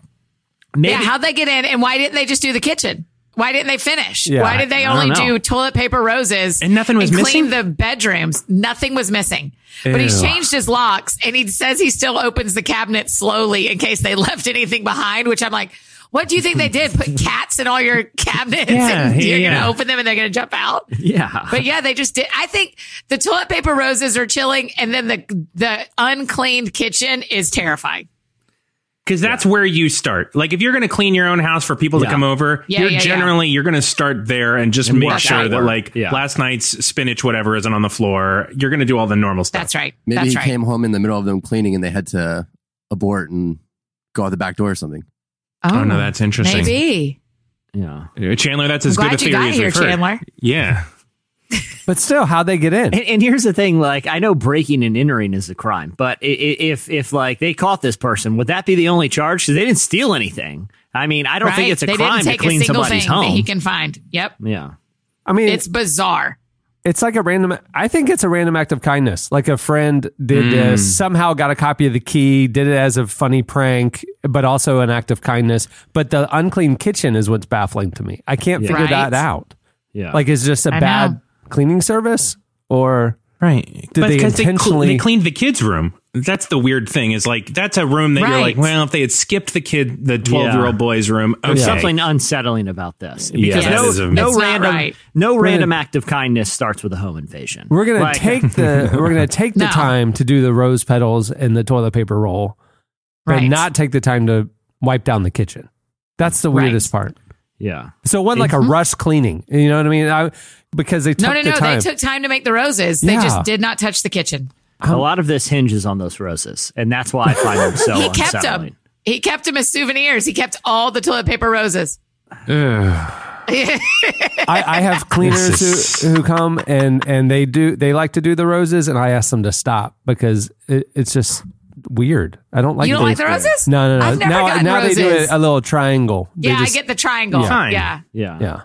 Maybe, yeah, how'd they get in and why didn't they just do the kitchen? Why didn't they finish? Yeah, Why did they I only do toilet paper roses And nothing was clean missing? Clean the bedrooms? Nothing was missing. But he's changed his locks and he says he still opens the cabinet slowly in case they left anything behind, which I'm like, what do you think they did? Put cats in all your cabinets Yeah, and you're yeah. going to open them and they're going to jump out? Yeah. But yeah, they just did. I think the toilet paper roses are chilling and then the, the uncleaned kitchen is terrifying. Because that's where you start. Like if you're going to clean your own house for people Yeah. to come over, Yeah, you're yeah, yeah. generally you're going to start there and just And make sure that outward. like Yeah. last night's spinach whatever isn't on the floor. You're going to do all the normal stuff. That's right. Maybe That's he right. came home in the middle of them cleaning and they had to abort and go out the back door or something. Oh, no, that's interesting. Maybe. yeah. Chandler, that's as I'm good a glad you theory got as here, we've heard. Chandler. Yeah. But still, how'd they get in? And, and here's the thing: like, I know breaking and entering is a crime, but i- i- if if like they caught this person, would that be the only charge? Because they didn't steal anything. I mean, I don't think it's a they crime to take clean a single somebody's thing home. that he can find. Yep. yeah. I mean, It's bizarre. It's like a random. I think it's a random act of kindness. Like a friend did hmm. this, somehow got a copy of the key, did it as a funny prank, but also an act of kindness. But the unclean kitchen is what's baffling to me. I can't figure Right. that out. Yeah. Like, it's just a I bad know. Cleaning service, or Right. Did they 'cause cl- intentionally- they cleaned the kids' room. That's the weird thing is like that's a room that you're like, well, if they had skipped the kid, the 12 year old boy's room, okay. There's something unsettling about this because Yeah, no, that is a- no random right. no gonna- random act of kindness starts with a home invasion. we're gonna Like- take the we're gonna take the No. time to do the rose petals and the toilet paper roll, but Right. not take the time to wipe down the kitchen. That's the Right. weirdest part. yeah. So it wasn't like a mm-hmm. rush cleaning. You know what I mean? I, because they took No, no, the no. time. They took time to make the roses. They Yeah. just did not touch the kitchen. a lot of this hinges on those roses, and that's why I find them so he kept unsettling. them. He kept them as souvenirs. He kept all the toilet paper roses. I, I have cleaners who, who come and and they do they like to do the roses, and I ask them to stop because it, it's just weird. I don't like. You don't like the roses? No, no, no. I've never now gotten now they do a, a little triangle. They yeah, just- I get the triangle. Yeah. Fine. Yeah. Yeah. Yeah.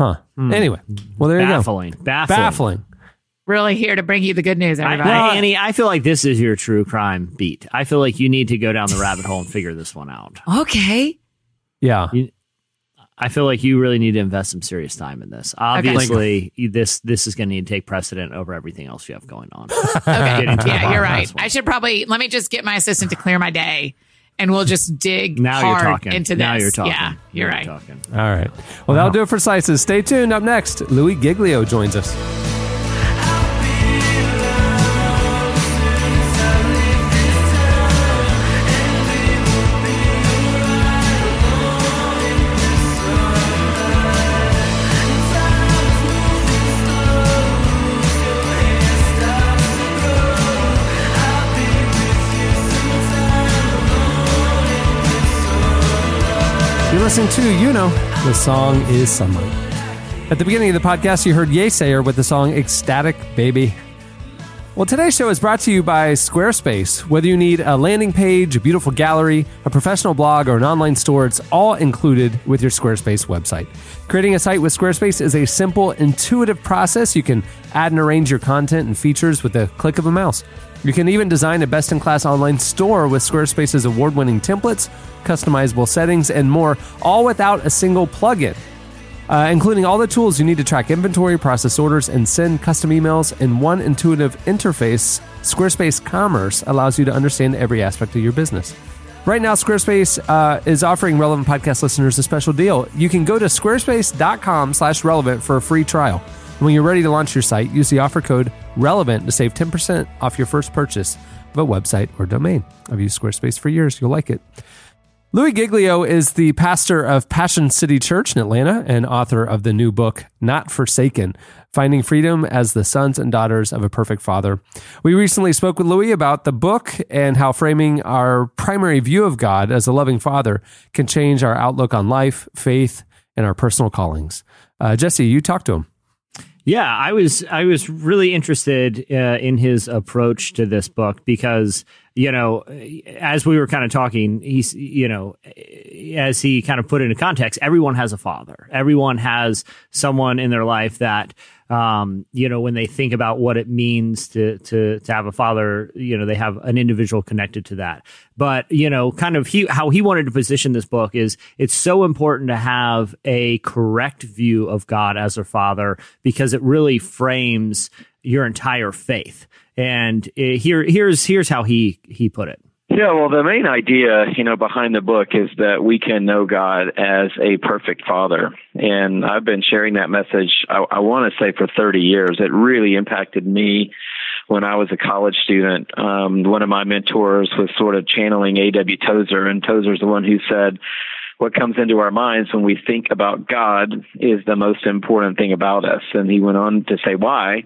Huh. Hmm. Anyway, well there Baffling. you go. Baffling. Baffling. Really here to bring you the good news, I, everybody. I- Annie, I feel like this is your true crime beat. I feel like you need to go down the rabbit hole and figure this one out. okay. Yeah. I feel like you really need to invest some serious time in this. Obviously, you- this this is going to need to take precedent over everything else you have going on. Okay. Getting to the yeah, you're right. I should probably let me just get my assistant to clear my day and we'll just dig Now hard you're talking. into this. Now you're talking. Yeah, you're Now right. talking. All right. Well, that'll do it for slices. Stay tuned. Up next, Louie Giglio joins us. You're to You Know. The song is Sunlight. At the beginning of the podcast, you heard Yeasayer with the song Ecstatic Baby. Well, today's show is brought to you by Squarespace. Whether you need a landing page, a beautiful gallery, a professional blog, or an online store, it's all included with your Squarespace website. Creating a site with Squarespace is a simple, intuitive process. You can add and arrange your content and features with a click of a mouse. You can even design a best in class online store with Squarespace's award winning templates, customizable settings, and more, all without a single plugin uh, including all the tools you need to track inventory, process orders, and send custom emails in one intuitive interface. Squarespace Commerce allows you to understand every aspect of your business. Right now, Squarespace uh, is offering relevant podcast listeners a special deal. You can go to squarespace.com slash relevant for a free trial. And when you're ready to launch your site, use the offer code relevant to save 10% off your first purchase of a website or domain. I've used Squarespace for years. You'll like it. Louie Giglio is the pastor of Passion City Church in Atlanta and author of the new book, Not Forsaken Finding Freedom as the Sons and Daughters of a Perfect Father. We recently spoke with Louie about the book and how framing our primary view of God as a loving father can change our outlook on life, faith, and our personal callings. Uh, Jesse, you talked to him. Yeah, I was I was really interested uh, in his approach to this book because you know, as we were kind of talking, he's, you know, as he kind of put into context, everyone has a father. Everyone has someone in their life that, um, you know, when they think about what it means to, to, to have a father, you know, they have an individual connected to that. But, you know, kind of he, how he wanted to position this book is it's so important to have a correct view of God as a father because it really frames your entire faith. And uh, here, here's here's how he he put it. Yeah, well, the main idea, you know, behind the book is that we can know God as a perfect Father, and I've been sharing that message. I, I want to say for 30 years. It really impacted me when I was a college student. Um, one of my mentors was sort of channeling A.W. Tozer, and Tozer's the one who said, what comes into our minds when we think about God is the most important thing about us. And he went on to say why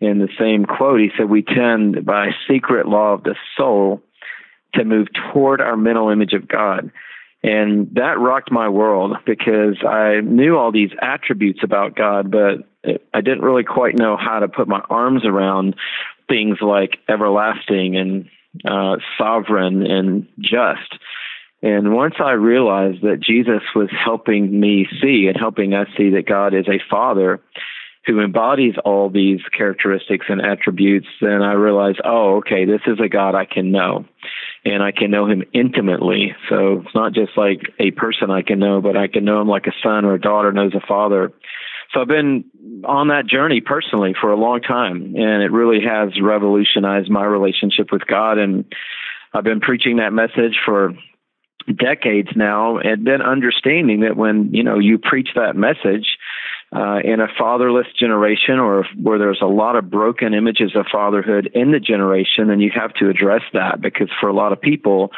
in the same quote, he said, We tend by secret law of the soul to move toward our mental image of God. And that rocked my world because I knew all these attributes about God, but I didn't really quite know how to put my arms around things like everlasting and uh, sovereign and just. And once I realized that Jesus was helping me see and helping us see that God is a father, who embodies all these characteristics and attributes, then I realized, oh, okay, this is a God I can know. And I can know him intimately. So it's not just like a person I can know, but I can know him like a son or a daughter knows a father. So I've been on that journey personally for a long time, and it really has revolutionized my relationship with God. And I've been preaching that message for decades now and then understanding that when, you know, you preach that message, uh, in a fatherless generation or where there's a lot of broken images of fatherhood in the generation, then you have to address that because for a lot of people,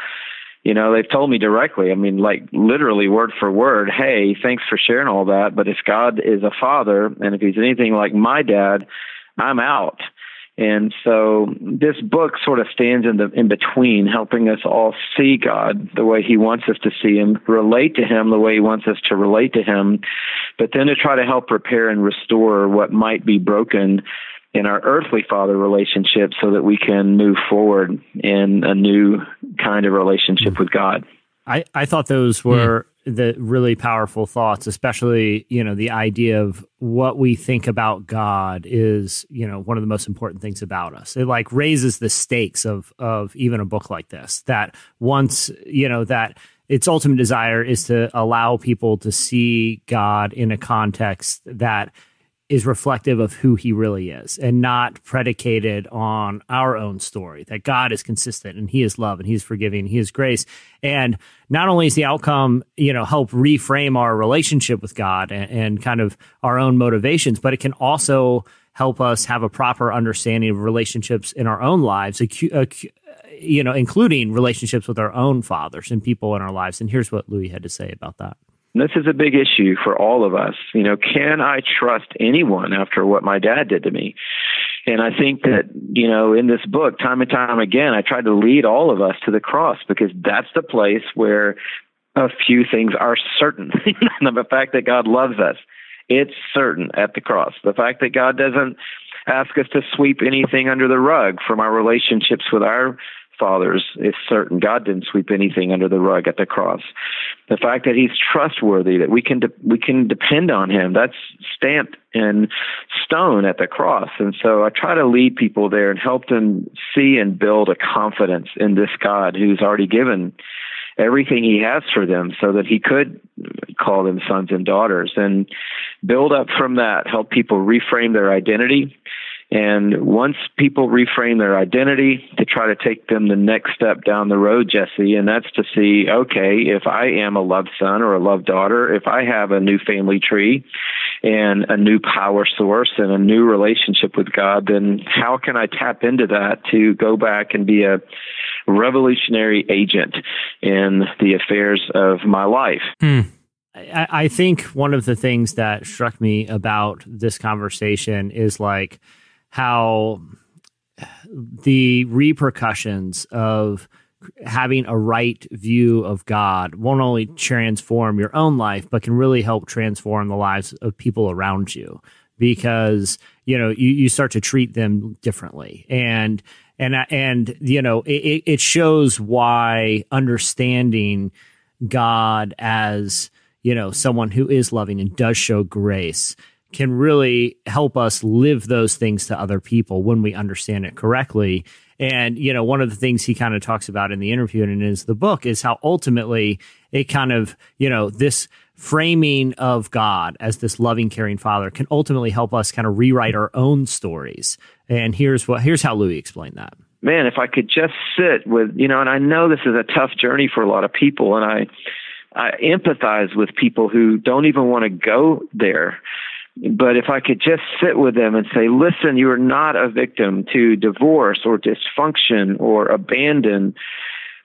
you know, they've told me directly, I mean, like literally word for word, hey, thanks for sharing all that, but if God is a father and if he's anything like my dad, I'm out. And so this book sort of stands in the in between, helping us all see God the way He wants us to see Him, relate to Him the way He wants us to relate to Him, but then to try to help repair and restore what might be broken in our earthly father relationship so that we can move forward in a new kind of relationship with God. I, I thought those were mm. The really powerful thoughts, especially, you know, the idea of what we think about God is, you know, one of the most important things about us. It like raises the stakes of of even a book like this. That once, you know, that its ultimate desire is to allow people to see God in a context that is reflective of who he really is and not predicated on our own story that God is consistent and he is love and he is forgiving, he is grace. And not only is the outcome, you know, help reframe our relationship with God and, and kind of our own motivations, but it can also help us have a proper understanding of relationships in our own lives, you know, including relationships with our own fathers and people in our lives. And here's what Louie had to say about that. This is a big issue for all of us. You know, can I trust anyone after what my dad did to me? And I think that, you know, in this book, time and time again, I tried to lead all of us to the cross because that's the place where a few things are certain. the fact that God loves us, it's certain at the cross. The fact that God doesn't ask us to sweep anything under the rug from our relationships with our fathers is certain. God didn't sweep anything under the rug at the cross. The fact that He's trustworthy, that we can de- we can depend on Him, that's stamped in stone at the cross. And so I try to lead people there and help them see and build a confidence in this God who's already given everything He has for them, so that He could call them sons and daughters, and build up from that, help people reframe their identity and once people reframe their identity to try to take them the next step down the road, Jesse, and that's to see, okay, if I am a loved son or a loved daughter, if I have a new family tree and a new power source and a new relationship with God, then how can I tap into that to go back and be a revolutionary agent in the affairs of my life? Hmm. I, I think one of the things that struck me about this conversation is like, how the repercussions of having a right view of God won't only transform your own life, but can really help transform the lives of people around you. Because you know you, you start to treat them differently. And and and you know it, it shows why understanding God as you know someone who is loving and does show grace can really help us live those things to other people when we understand it correctly. And, you know, one of the things he kind of talks about in the interview and in his the book is how ultimately it kind of, you know, this framing of God as this loving, caring father can ultimately help us kind of rewrite our own stories. And here's what here's how Louie explained that. Man, if I could just sit with, you know, and I know this is a tough journey for a lot of people, and I I empathize with people who don't even want to go there. But if I could just sit with them and say, listen, you are not a victim to divorce or dysfunction or abandon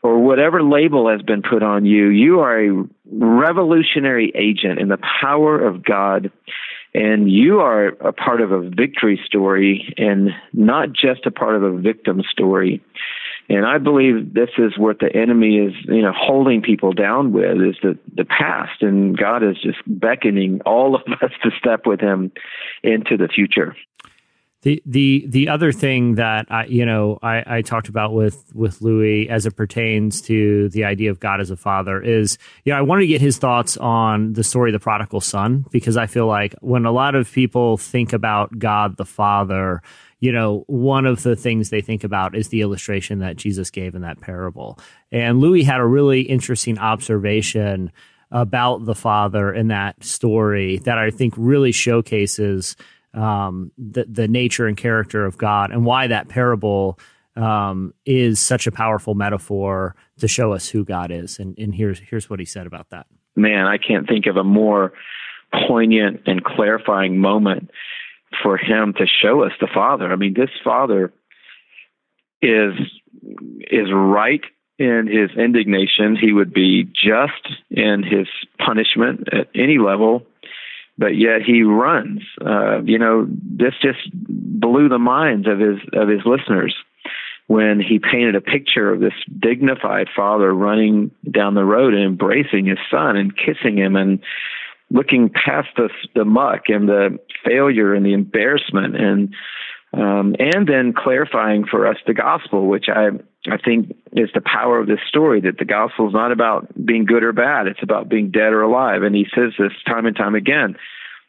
or whatever label has been put on you, you are a revolutionary agent in the power of God. And you are a part of a victory story and not just a part of a victim story. And I believe this is what the enemy is, you know, holding people down with is the, the past. And God is just beckoning all of us to step with him into the future. The the the other thing that I you know I, I talked about with with Louie as it pertains to the idea of God as a father is you know I wanted to get his thoughts on the story of the prodigal son because I feel like when a lot of people think about God the Father you know, one of the things they think about is the illustration that Jesus gave in that parable. And Louie had a really interesting observation about the father in that story that I think really showcases um, the, the nature and character of God and why that parable um, is such a powerful metaphor to show us who God is. And, and here's here's what he said about that. Man, I can't think of a more poignant and clarifying moment for him to show us the Father. I mean, this Father is is right in his indignation. He would be just in his punishment at any level, but yet he runs. Uh, you know, this just blew the minds of his of his listeners when he painted a picture of this dignified father running down the road and embracing his son and kissing him and looking past the the muck and the failure and the embarrassment and um, and then clarifying for us the gospel, which I I think is the power of this story that the gospel is not about being good or bad; it's about being dead or alive. And he says this time and time again.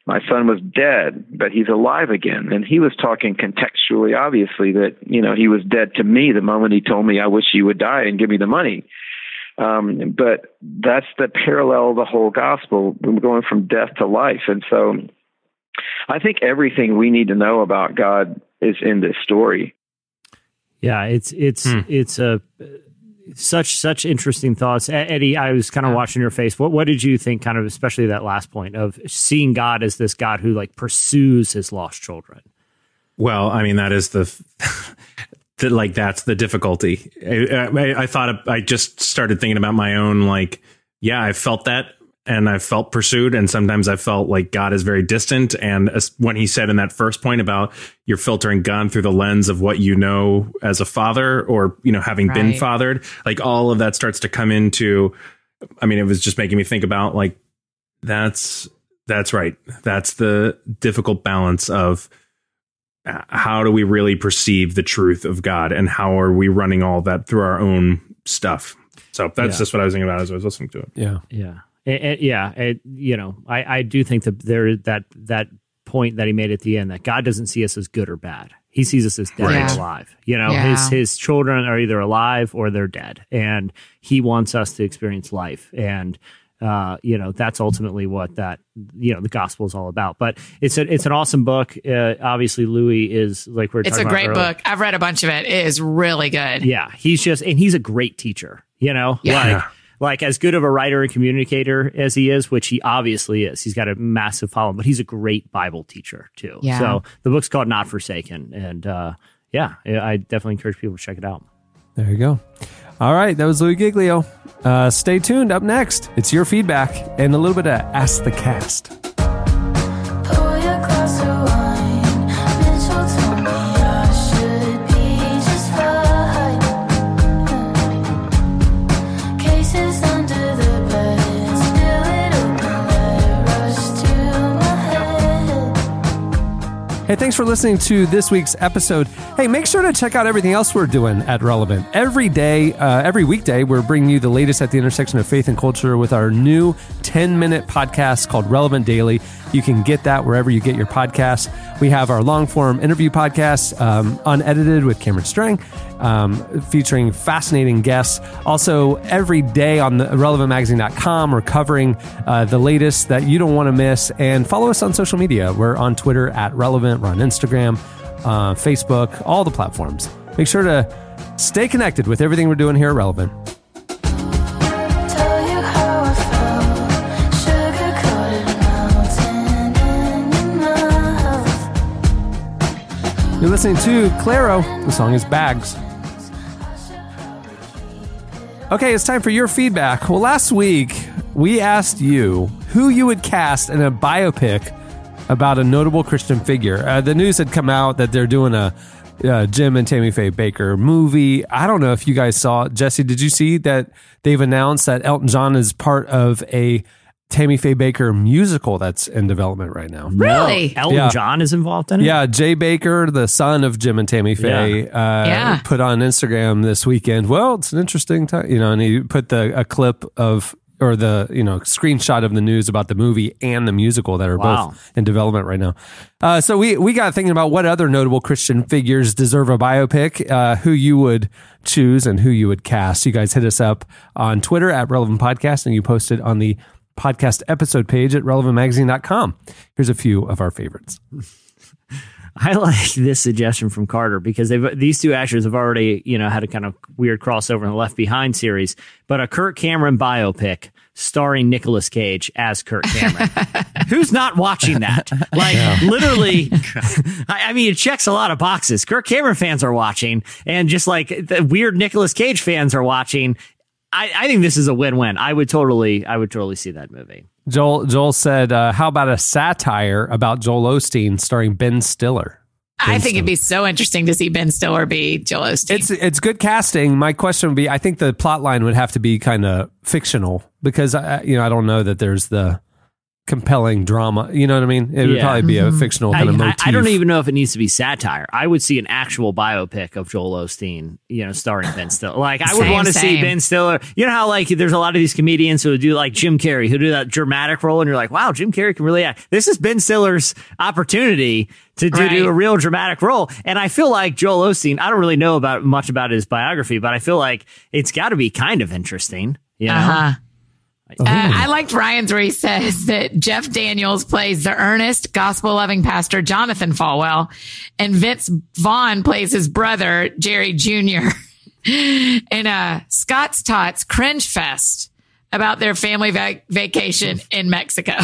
My son was dead, but he's alive again. And he was talking contextually, obviously, that you know he was dead to me the moment he told me, "I wish you would die and give me the money." Um, but that's the parallel of the whole gospel. We're going from death to life. And so I think everything we need to know about God is in this story. Yeah, it's it's hmm. it's a such such interesting thoughts, Eddie. I was kind of watching your face. What what did you think? Kind of especially that last point of seeing God as this God who like pursues his lost children. Well, I mean that is the that like that's the difficulty. I, I, I thought I just started thinking about my own like, yeah, I felt that and I felt pursued, and sometimes I felt like God is very distant. And when he said in that first point about you're filtering God through the lens of what you know as a father, or you know having right. been fathered, like all of that starts to come into. I mean, it was just making me think about like that's that's right. That's the difficult balance of how do we really perceive the truth of God and how are we running all that through our own stuff? So that's yeah. just what I was thinking about as I was listening to it. Yeah. Yeah. It, it, yeah. It, you know, I, I do think that there that that point that he made at the end that God doesn't see us as good or bad. He sees us as dead right. or alive. You know, yeah. his his children are either alive or they're dead, and he wants us to experience life. And uh, you know that's ultimately what that you know the gospel is all about. But it's a, it's an awesome book. Uh, obviously, Louie is like we're. It's a great book. I've read a bunch of it. It is really good. Yeah, he's just and he's a great teacher. You know, yeah. like like as good of a writer and communicator as he is, which he obviously is. He's got a massive following, but he's a great Bible teacher too. Yeah. So the book's called Not Forsaken, and uh, yeah, I definitely encourage people to check it out. There you go. All right, that was Louie Giglio. Uh, stay tuned. Up next, it's your feedback and a little bit of Ask the Cast. Hey, thanks for listening to this week's episode. Hey, make sure to check out everything else we're doing at Relevant. Every day, uh, every weekday, we're bringing you the latest at the intersection of faith and culture with our new 10 minute podcast called Relevant Daily. You can get that wherever you get your podcasts. We have our long form interview podcast, um, unedited with Cameron Strang, um, featuring fascinating guests. Also, every day on the relevantmagazine.com, we're covering uh, the latest that you don't want to miss. And follow us on social media. We're on Twitter at Relevant, we're on Instagram, uh, Facebook, all the platforms. Make sure to stay connected with everything we're doing here at Relevant. You're listening to Claro. The song is Bags. Okay, it's time for your feedback. Well, last week we asked you who you would cast in a biopic about a notable Christian figure. Uh, the news had come out that they're doing a uh, Jim and Tammy Faye Bakker movie. I don't know if you guys saw it. Jesse, did you see that they've announced that Elton John is part of a Tammy Faye Bakker musical that's in development right now? Really? No. Elton Yeah. John is involved in it? Yeah, Jay Bakker, the son of Jim and Tammy Faye, uh, Yeah. put on Instagram this weekend. Well, it's an interesting time, you know, and he put the a clip of or the you know screenshot of the news about the movie and the musical that are Wow. both in development right now. Uh, so we we got thinking about what other notable Christian figures deserve a biopic, uh, who you would choose and who you would cast. You guys hit us up on Twitter at Relevant Podcast, and you posted on the podcast episode page at relevantmagazine.com. Here's a few of our favorites. I like this suggestion from Carter because they've these two actors have already, you know, had a kind of weird crossover in the Left Behind series, but a Kirk Cameron biopic starring Nicolas Cage as Kirk Cameron. Who's not watching that? Like literally, I, I mean, it checks a lot of boxes. Kirk Cameron fans are watching, and just like the weird Nicolas Cage fans are watching. I, I think this is a win-win. I would totally, I would totally see that movie. Joel Joel said, uh, "How about a satire about Joel Osteen starring Ben Stiller?" I think it'd be so interesting to see Ben Stiller be Joel Osteen. It's it's good casting. My question would be, I think the plot line would have to be kind of fictional because I, you know I don't know that there's the compelling drama. You know what I mean? It would Yeah. probably be a fictional I, kind of I- motif. I don't even know if it needs to be satire. I would see an actual biopic of Joel Osteen, you know, starring Ben Stiller. Like I would Same, want to see. Ben Stiller. You know how like there's a lot of these comedians who do like Jim Carrey, who do that dramatic role, and you're like, wow, Jim Carrey can really act. This is Ben Stiller's opportunity to do, Right. do a real dramatic role, and I feel like Joel Osteen. I don't really know about much about his biography, but I feel like it's got to be kind of interesting. You know, Uh-huh. Uh, I liked Ryan's where he says that Jeff Daniels plays the earnest, gospel loving pastor Jonathan Falwell, and Vince Vaughn plays his brother Jerry Jr. in a Scott's Tots Cringe Fest about their family vac- vacation in Mexico.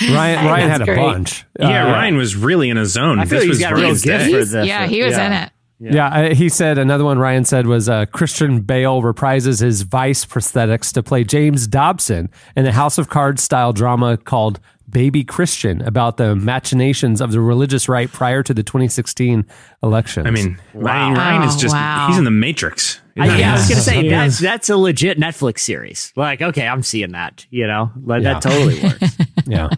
Ryan Ryan had a great. bunch. Yeah, Uh, Ryan was really in his zone. I feel this he's was got a real Ryan's gift day. for He's- the- yeah, he was yeah. in it. Yeah, uh, he said another one. Ryan said was uh, Christian Bale reprises his Vice prosthetics to play James Dobson in a House of Cards style drama called Baby Christian about the machinations of the religious right prior to the 2016 elections. I mean, Ryan, Ryan is Oh, just, wow. he's in the Matrix. I, yeah, I was gonna say that's that's a legit Netflix series. Like, okay, I'm seeing that. You know, like Yeah. that totally works. yeah.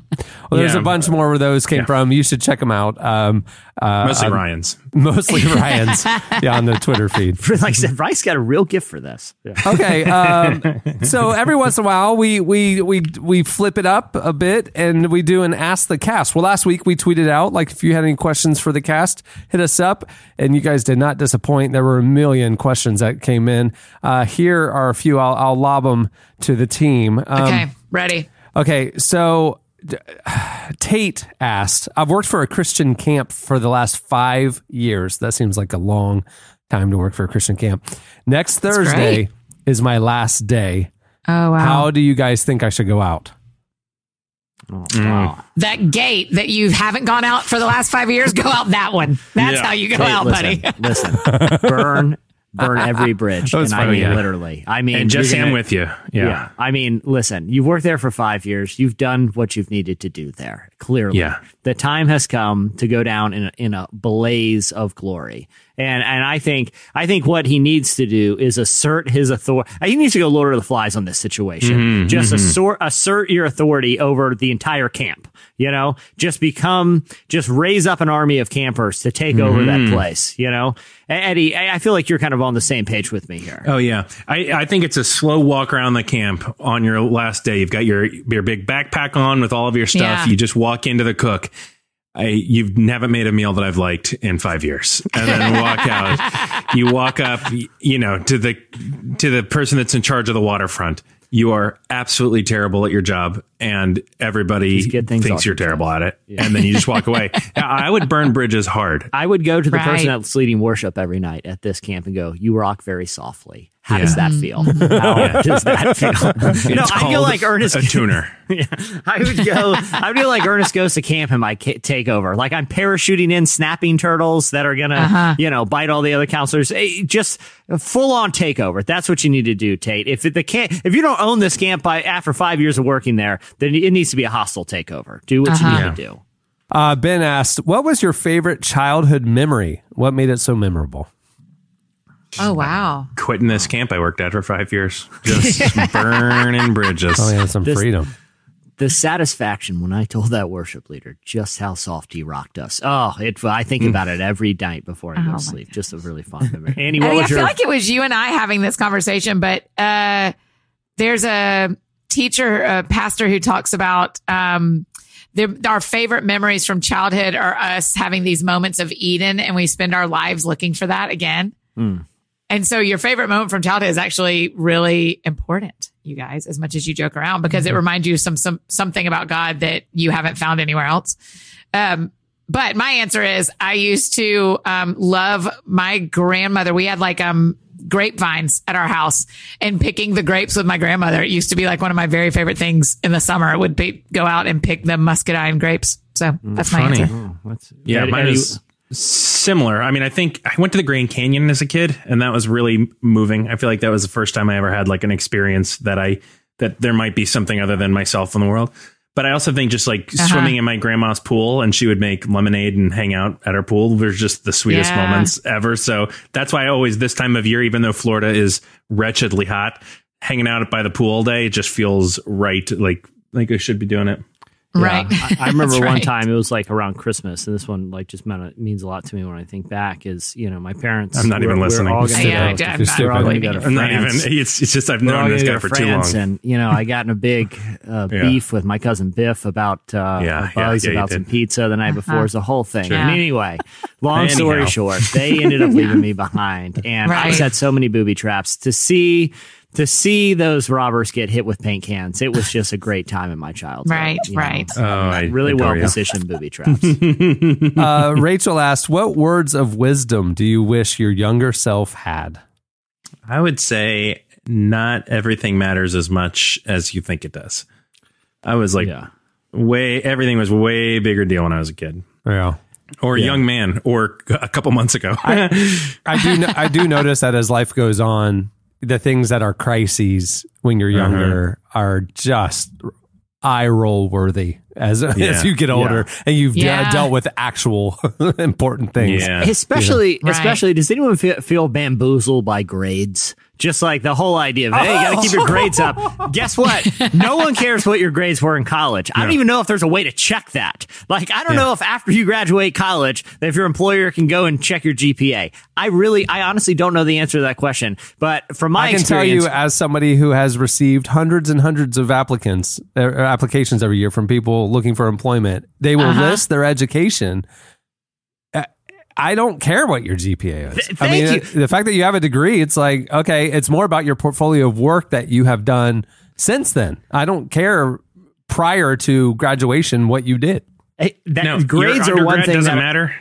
Well, there's Yeah. a bunch more where those came Yeah. from. You should check them out. Um, uh, Mostly um, Ryan's. Mostly Ryan's. yeah, on the Twitter feed. like I said, Bryce got a real gift for this. Yeah. Okay. Um, so every once in a while, we we we we flip it up a bit and we do an ask the cast. Well, last week we tweeted out like if you had any questions for the cast, hit us up, and you guys did not disappoint. There were a million questions that came in. Uh, here are a few. I'll, I'll lob them to the team. Um, Okay, ready. Okay, so Tate asked, I've worked for a Christian camp for the last five years. That seems like a long time to work for a Christian camp. Next Thursday great. is my last day. Oh wow. How do you guys think I should go out? Mm. Wow. that gate that you haven't gone out for the last five years, go out that one. That's Yeah. how you go Hey, out, listen, buddy. listen, burn, burn every bridge, and I mean yeah. literally. I mean, And just you're am with you. Yeah. I mean, listen, you've worked there for five years. You've done what you've needed to do there. Clearly, Yeah. the time has come to go down in a, in a blaze of glory. And and I think I think what he needs to do is assert his authority. He needs to go Lord of the Flies on this situation. Mm-hmm, just assert assert your authority over the entire camp. You know, just become just raise up an army of campers to take over Mm-hmm. that place. You know, Eddie, I I feel like you're kind of on the same page with me here. Oh yeah, I, I think it's a slow walk around the camp on your last day. You've got your your big backpack on with all of your stuff. Yeah. You just walk into the cook. I, you haven't made a meal that I've liked in five years, and then walk out. You walk up, you know, to the to the person that's in charge of the waterfront. You are absolutely terrible at your job, and everybody Just get things thinks you're terrible at it. And then you just walk away. I would burn bridges hard. I would go to the Right. person that's leading worship every night at this camp and go, "You rock very softly." How Yeah. does that feel? How does that feel? no, I feel like Ernest. a tuner. Yeah, I would go. I would feel like Ernest goes to camp in my ca- takeover. Like I'm parachuting in snapping turtles that are gonna, Uh-huh. you know, bite all the other counselors. Eh, Just full on takeover. That's what you need to do, Tate. If the camp, if you don't own this camp by after five years of working there, then it needs to be a hostile takeover. Do what you Uh-huh. need to do. Uh, ben asked, "What was your favorite childhood memory? What made it so memorable?" Oh wow. Quitting this camp I worked at for five years, just burning bridges. Oh yeah, some This- freedom. the satisfaction when I told that worship leader just how soft he rocked us. Oh, it, I think about it every night before I go Oh, to sleep. Just a really fun memory. Annie, what Eddie, I was feel your? like it was you and I having this conversation, but uh, there's a teacher, a pastor who talks about um, our favorite memories from childhood are us having these moments of Eden, and we spend our lives looking for that again. Hmm. And so, your favorite moment from childhood is actually really important, you guys, as much as you joke around, because Mm-hmm. it reminds you some some something about God that you haven't found anywhere else. Um, but my answer is I used to um, love my grandmother. We had like um grapevines at our house and picking the grapes with my grandmother. It used to be like one of my very favorite things in the summer It would be go out and pick the muscadine grapes. So that's my funny. answer. Oh, what's- Yeah, Eddie- mine Eddie- is similar. I mean, I think I went to the Grand Canyon as a kid, and that was really moving. I feel like that was the first time I ever had like an experience that I that there might be something other than myself in the world. But I also think just like Uh-huh. swimming in my grandma's pool, and she would make lemonade and hang out at her pool was just the sweetest Yeah. moments ever. So that's why I always this time of year, even though Florida is wretchedly hot, hanging out by the pool all day just feels right. Like like I should be doing it. Right. I, I remember That's one right. time it was like around Christmas, and this one like just meant, means a lot to me when I think back. Is you know my parents. I'm not were- even we're listening. all gonna Yeah, go- I- I'm not we're all gonna go to I'm not France. even. It's, it's just I've We're known this gonna guy for to too long. And you know, I got in a big uh, Yeah. beef with my cousin Biff about uh, Yeah, a buzz yeah, yeah, about some pizza the night before. It was a whole thing. Sure. And anyway, long Anyhow. story short, they ended up leaving me behind, and I set so many booby traps to see. To see those robbers get hit with paint cans, it was just a great time in my childhood. Right, you know. right. Oh, I Really adore well you. positioned booby traps. Uh, Rachel asked, "What words of wisdom do you wish your younger self had?" I would say not everything matters as much as you think it does. I was like yeah. way everything was way bigger deal when I was a kid Yeah. or a young man or a couple months ago. I do. I do notice that as life goes on, the things that are crises when you're uh-huh. younger are just eye roll worthy as Yeah. as you get older and you've de- dealt with actual important things. yeah. Especially, Right. especially, does anyone feel, feel bamboozled by grades? Just like the whole idea of, hey, you got to keep your grades up. Guess what? No one cares what your grades were in college. I don't even know if there's a way to check that. Like, I don't know if after you graduate college, if your employer can go and check your GPA. I really, I honestly don't know the answer to that question. But from my I can tell you, as somebody who has received hundreds and hundreds of applicants uh, applications every year from people looking for employment, they will Uh-huh. list their education. Uh, I don't care what your GPA is. Th- I mean, thank uh, the fact that you have a degree, it's like okay, it's more about your portfolio of work that you have done since then. I don't care prior to graduation what you did. Hey, that, no, grades your are one thing doesn't that, matter.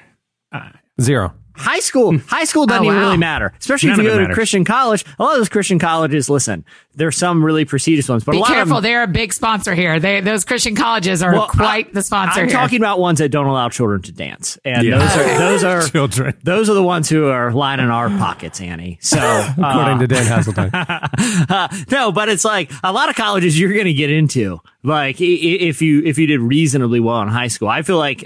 Zero. High school, high school doesn't Oh, even really matter, especially None if you go to. Christian college. A lot of those Christian colleges, listen, there's some really prestigious ones, but Be a lot careful. of them, They're a big sponsor here. They, those Christian colleges are Well, quite I- the sponsor I'm here. talking about ones that don't allow children to dance, and Yeah. those are those are Children. Those are the ones who are lining our pockets, Annie. So, According uh, to Dan Haseltine. no, but it's like a lot of colleges you're going to get into. Like if you if you did reasonably well in high school, I feel like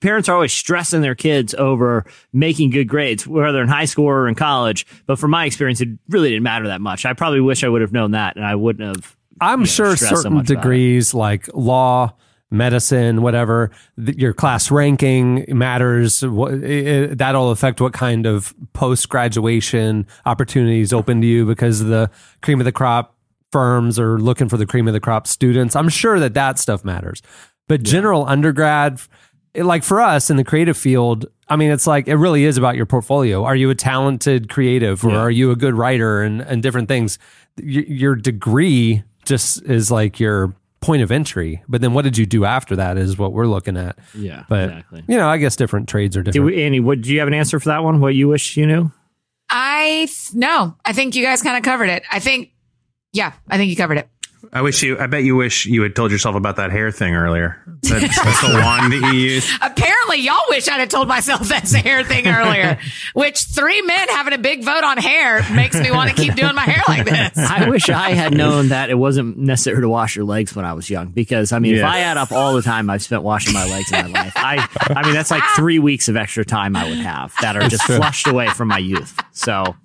parents are always stressing their kids over making good grades, whether in high school or in college. But from my experience, it really didn't matter that much. I probably wish I would have known that, and I wouldn't have. I'm you know, sure so certain it. degrees like law, medicine, whatever, th- your class ranking matters. What, it, that'll affect what kind of post graduation opportunities open to you because the cream of the crop firms are looking for the cream of the crop students. I'm sure that that stuff matters. But general undergrad, it- like for us in the creative field, I mean, it's like it really is about your portfolio. Are you a talented creative or are you a good writer and, and different things? Y- your degree just is like your point of entry. But then what did you do after that is what we're looking at. Yeah, But, exactly. you know, I guess different trades are Did different. we, Annie, what, do you have an answer for that one? What you wish you knew? I th- no, I think you guys kind of covered it. I think, yeah, I think you covered it. I wish you. I bet you wish you had told yourself about that hair thing earlier. That, that's the wand that you use. Apparently, y'all wish I'd have told myself that's a hair thing earlier. which three men having a big vote on hair makes me want to keep doing my hair like this. I wish I had known that it wasn't necessary to wash your legs when I was young. Because I mean, if I add up all the time I've spent washing my legs in my life, I I mean that's like three weeks of extra time I would have that are just flushed away from my youth. So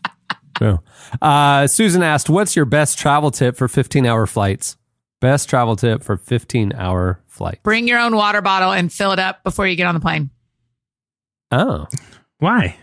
Yeah. Uh, Susan asked, "What's your best travel tip for 15 hour flights?" Best travel tip for 15 hour flight. Bring your own water bottle and fill it up before you get on the plane. Oh, Why?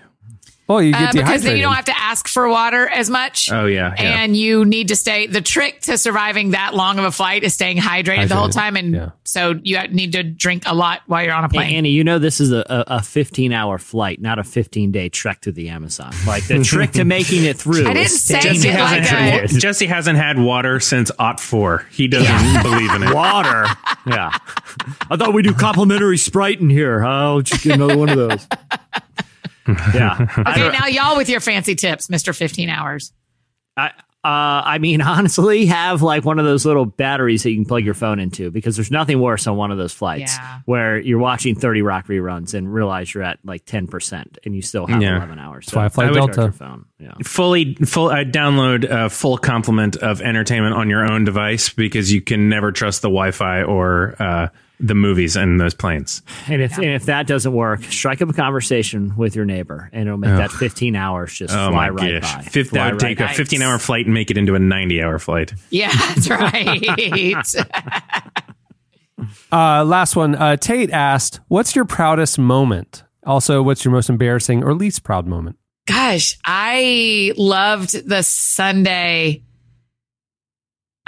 Well, you Uh, get because then you don't have to ask for water as much. Oh yeah. yeah. And you need to stay. The trick to surviving that long of a flight is staying hydrated, the whole time, and yeah. so you need to drink a lot while you're on a Hey, plane. Annie, you know this is a, a, a 15 hour flight, not a 15 day trek through the Amazon. Like the trick to making it through. I didn't say staying it Jesse like hydrated. a- Jesse hasn't had water since Ot four. He doesn't believe in it. water. Yeah. I thought we do complimentary Sprite in here. I'll just get another one of those. Yeah. okay, now y'all with your fancy tips, Mister Fifteen Hours. I, uh, I mean, honestly, have like one of those little batteries that you can plug your phone into because there's nothing worse on one of those flights Yeah. where you're watching 30 Rock reruns and realize you're at like 10% and you still have Yeah. 11 hours. That's why I fly would charge Delta. your phone. Yeah. Fully, full. Uh, download a full complement of entertainment on your own device because you can never trust the Wi-Fi or uh, the movies and those planes. And if, and if that doesn't work, strike up a conversation with your neighbor and it'll make that 15 hours just Oh fly my right gosh! by. Fifth, Fly that would right take by. a 15 hour flight and make it into a 90 hour flight. Yeah, that's right. Uh, last one. Uh, Tate asked, "What's your proudest moment?" Also, what's your most embarrassing or least proud moment? Gosh, I loved the Sunday.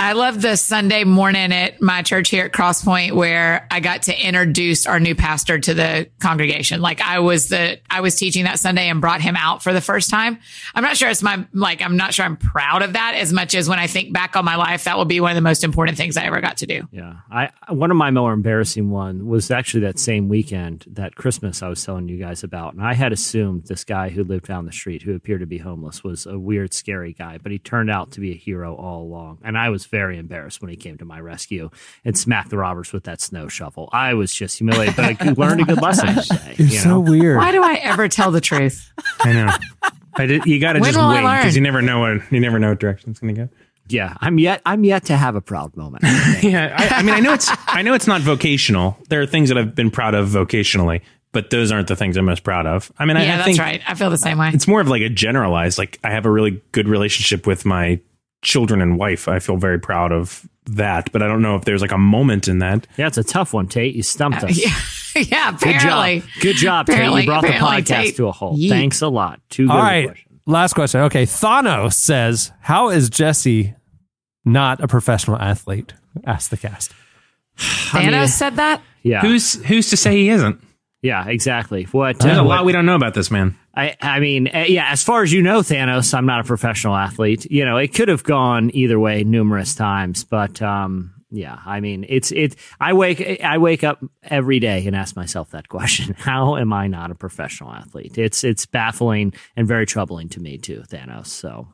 I love the Sunday morning at my church here at Cross Point where I got to introduce our new pastor to the congregation. Like I was the, I was teaching that Sunday and brought him out for the first time. I'm not sure it's my, like, I'm not sure I'm proud of that as much as when I think back on my life, that will be one of the most important things I ever got to do. Yeah, I one of my more embarrassing one was actually that same weekend, that Christmas I was telling you guys about, and I had assumed this guy who lived down the street, who appeared to be homeless, was a weird, scary guy, but he turned out to be a hero all along, and I was very embarrassed when he came to my rescue and smacked the robbers with that snow shovel. I was just humiliated, but I learned a good lesson today. You're you so weird. Why do I ever tell the truth? I know. I did, you got to just wait because you never know what you never know what direction it's going to go. Yeah, I'm yet I'm yet to have a proud moment. Yeah, I, I mean, I know it's I know it's not vocational. There are things that I've been proud of vocationally, but those aren't the things I'm most proud of. I mean, I, yeah, I that's think right. I feel the same way. it's more of like a generalized. Like I have a really good relationship with my children and wife. I feel very proud of that, but I don't know if there's like a moment in that. yeah, it's a tough one, Tate. You stumped uh, us. Yeah, yeah Good apparently. job. Good job, Tate. Apparently- You brought the podcast Tate- to a halt. Yeet. Thanks a lot. Two good All right. questions. Last question. Okay. Thanos says, How is Jesse not a professional athlete? Ask the cast. Thanos mean- said that. Yeah. Who's who's to say he isn't? Yeah, exactly. What? There's uh, a what- lot we don't know about this man. I, I mean, uh, yeah. As far as you know, Thanos, I'm not a professional athlete. You know, it could have gone either way numerous times, but um, Yeah, I mean, it's it. I wake I wake up every day and ask myself that question: How am I not a professional athlete? It's it's baffling and very troubling to me too, Thanos. So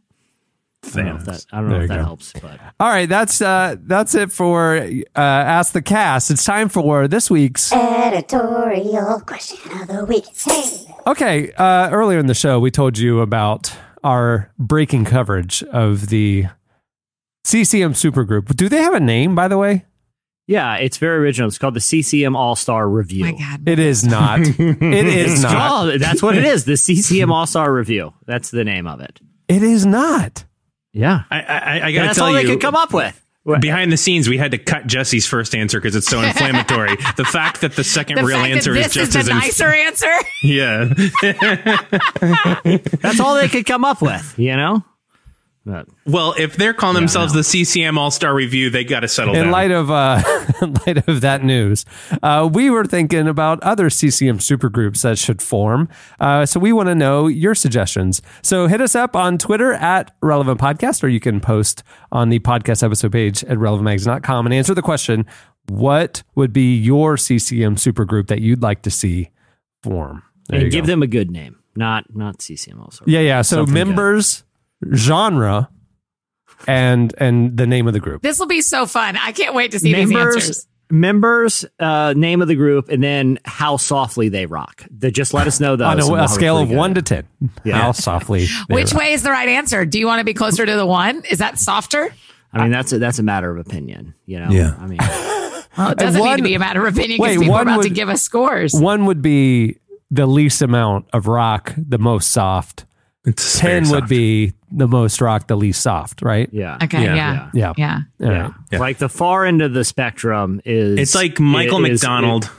I don't know if that I don't know if that go. helps, but All right, that's uh, that's it for uh, Ask the Cast. It's time for this week's. Editorial question of the week. Hey. Okay, uh, earlier in the show, we told you about our breaking coverage of the CCM Supergroup. Do they have a name, by the way? yeah, it's very original. It's called the CCM All Star Review. my God. It is not. it is It's not. called- that's what it is. The CCM All Star Review. That's the name of it. It is not. Yeah, I, I, I gotta that's tell all you, they could come up with. behind the scenes, we had to cut Jesse's first answer because it's so inflammatory. the fact that the second The real fact answer that is this is just the as nicer answer. yeah. That's all they could come up with. You know. But Well, if they're calling themselves the CCM All Star Review, they got to settle In down. light of uh, in light of that news, uh, we were thinking about other CCM supergroups that should form. Uh, so we want to know your suggestions. So hit us up on Twitter at Relevant Podcast, or you can post on the podcast episode page at relevantmagazine.com and answer the question: What would be your CCM supergroup that you'd like to see form? There and give go. them a good name, not not CCM All Star. yeah, yeah. So Something good. Members, genre, and and the name of the group. This will be so fun. I can't wait to see these members answers. members uh name of the group and then how softly they rock the, just let us know those on a, we'll a scale of one to ten. Yeah. How softly? Which rock. way is the right answer? Do you want to be closer to the one? Is that softer? i mean that's a that's a matter of opinion you know Yeah. i mean Well, it doesn't one- need to be a matter of opinion because people are one about to give us scores. One would be the least amount of rock, the most soft. It's Ten would be the most rock, the least soft. Right? yeah Okay, Yeah. yeah. Yeah. Yeah. All yeah. Yeah. like the far end of the spectrum is It's like Michael is- McDonald. is-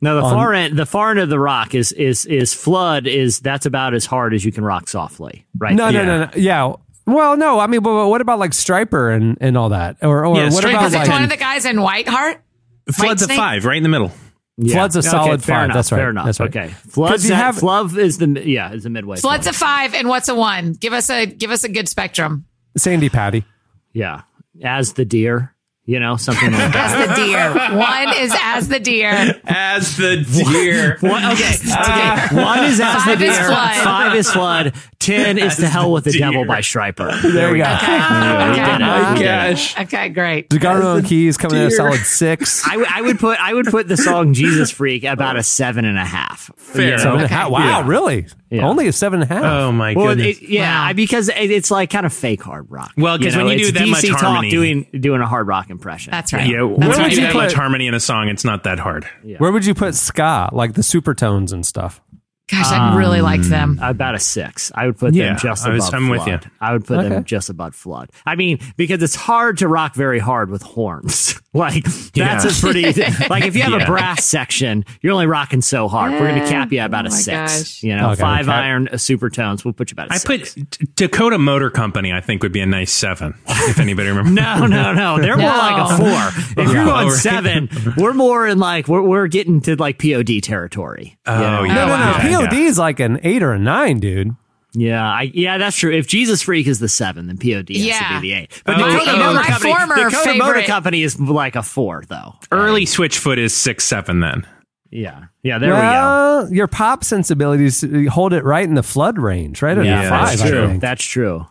no the On- far end the far end of the rock is is is flood is that's about as hard as you can rock softly right No, no, Yeah. no, no. Yeah. Well, no. I mean, but but what about like Stryper and, and all that, or or Yeah, what Stryper about Was it like one of the guys in Whiteheart? Flood's a five, right in the middle. Yeah. Flood's a Okay, solid fair five. enough, That's right. Fair enough. That's right. Okay. Flood's you have- Flood is the yeah is the midway. Flood's point. a five and what's a one? Give us a give us a good spectrum. Sandi Patty? Yeah. As the deer, you know, something like that. As the deer. One is as the deer. As the deer. One, okay. okay. One is as Five the is deer. flood. Five is flood. Ten is to hell with the deer. devil by Stryper. There we go. Okay. We did oh my oh it. gosh. Okay, great. DeGarmo and Keys coming in a solid six. I, w- I would put I would put the song Jesus Freak about a seven and a half. Fair. You know? Seven and a half. Wow, Yeah. really? Yeah. Only a seven and a half. Oh my Well, goodness. it, yeah, Wow. Because it, it's like kind of fake hard rock. Well, 'cause when you do that DC much Talk harmony- doing doing a hard rock impression. That's right. yeah, when That's you right. do that put- much harmony in a song, it's not that hard. Where would you put ska, like the supertones and stuff? Gosh, I really liked um, them. about a six. I would put Yeah, them just I was- above I'm with you. I would put Okay. them just above flood. I mean, because it's hard to rock very hard with horns. like that's Yeah. a pretty like if you have a brass section, you're only rocking so hard. We're gonna cap you at about Oh a my six. gosh. You know, Okay, five okay. iron uh, super tones. We'll put you about a I six. put Dakota Motor Company. I think would be a nice seven if anybody remembers. No, no, no. They're more No. like a four. If you're Oh, going right. seven, we're more in like we're we're getting to like POD territory. you Oh, know? yeah. No, no, no. wow. POD is like an eight or a nine, dude. Yeah, I, yeah, that's true. If Jesus Freak is the seven, then POD has Yeah. to be the eight. But Oh, Dakota oh, Motor my Company, former Dakota Motor Company is like a four, though. Early Switchfoot is six seven. Then Yeah, yeah. There we well, your pop sensibilities hold it right in the flood range, right? Yeah, a that's five, true. That's true.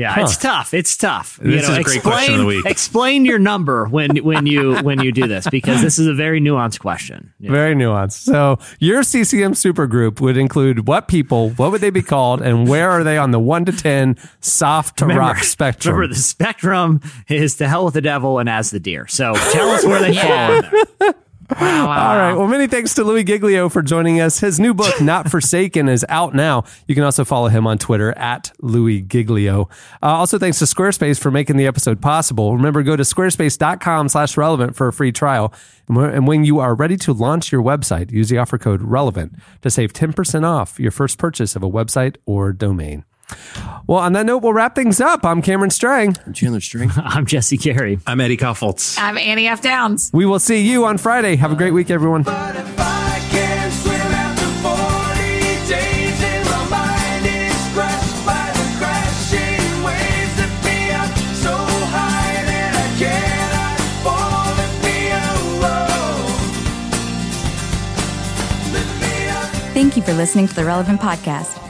Yeah, Huh. it's tough. It's tough. This you know, is a great explain, question of the week. Explain your number when when you when you do this because this is a very nuanced question. Yeah. Very nuanced. So your CCM supergroup would include what people, what would they be called, and where are they on the one to ten soft to rock spectrum? Remember, the spectrum is to hell with the devil and as the deer. So tell us where they fall. Wow, wow, All right. Well, many thanks to Louie Giglio for joining us. His new book, Not Forsaken, is out now. You can also follow him on Twitter at Louie Giglio. Uh, also, thanks to Squarespace for making the episode possible. Remember, go to squarespace.com slash relevant for a free trial. And when you are ready to launch your website, use the offer code relevant to save 10% off your first purchase of a website or domain. Well, on that note, we'll wrap things up. I'm Cameron Strang. I'm Chandler Strang. I'm Jesse Carey. I'm Eddie Kaufholz. I'm Annie F. Downs. We will see you on Friday. Have a great week, everyone. Thank you for listening to the Relevant Podcast.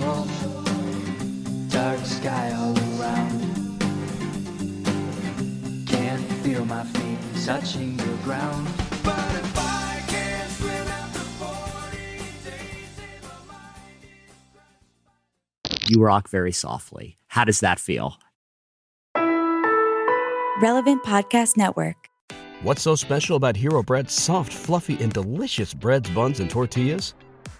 Control. Dark sky all around. Can't feel my feet touching the ground. But if I can't swim after 40 days in my mind. You rock very softly. How does that feel? Relevant Podcast Network. What's so special about Hero Bread's soft, fluffy, and delicious breads, buns, and tortillas?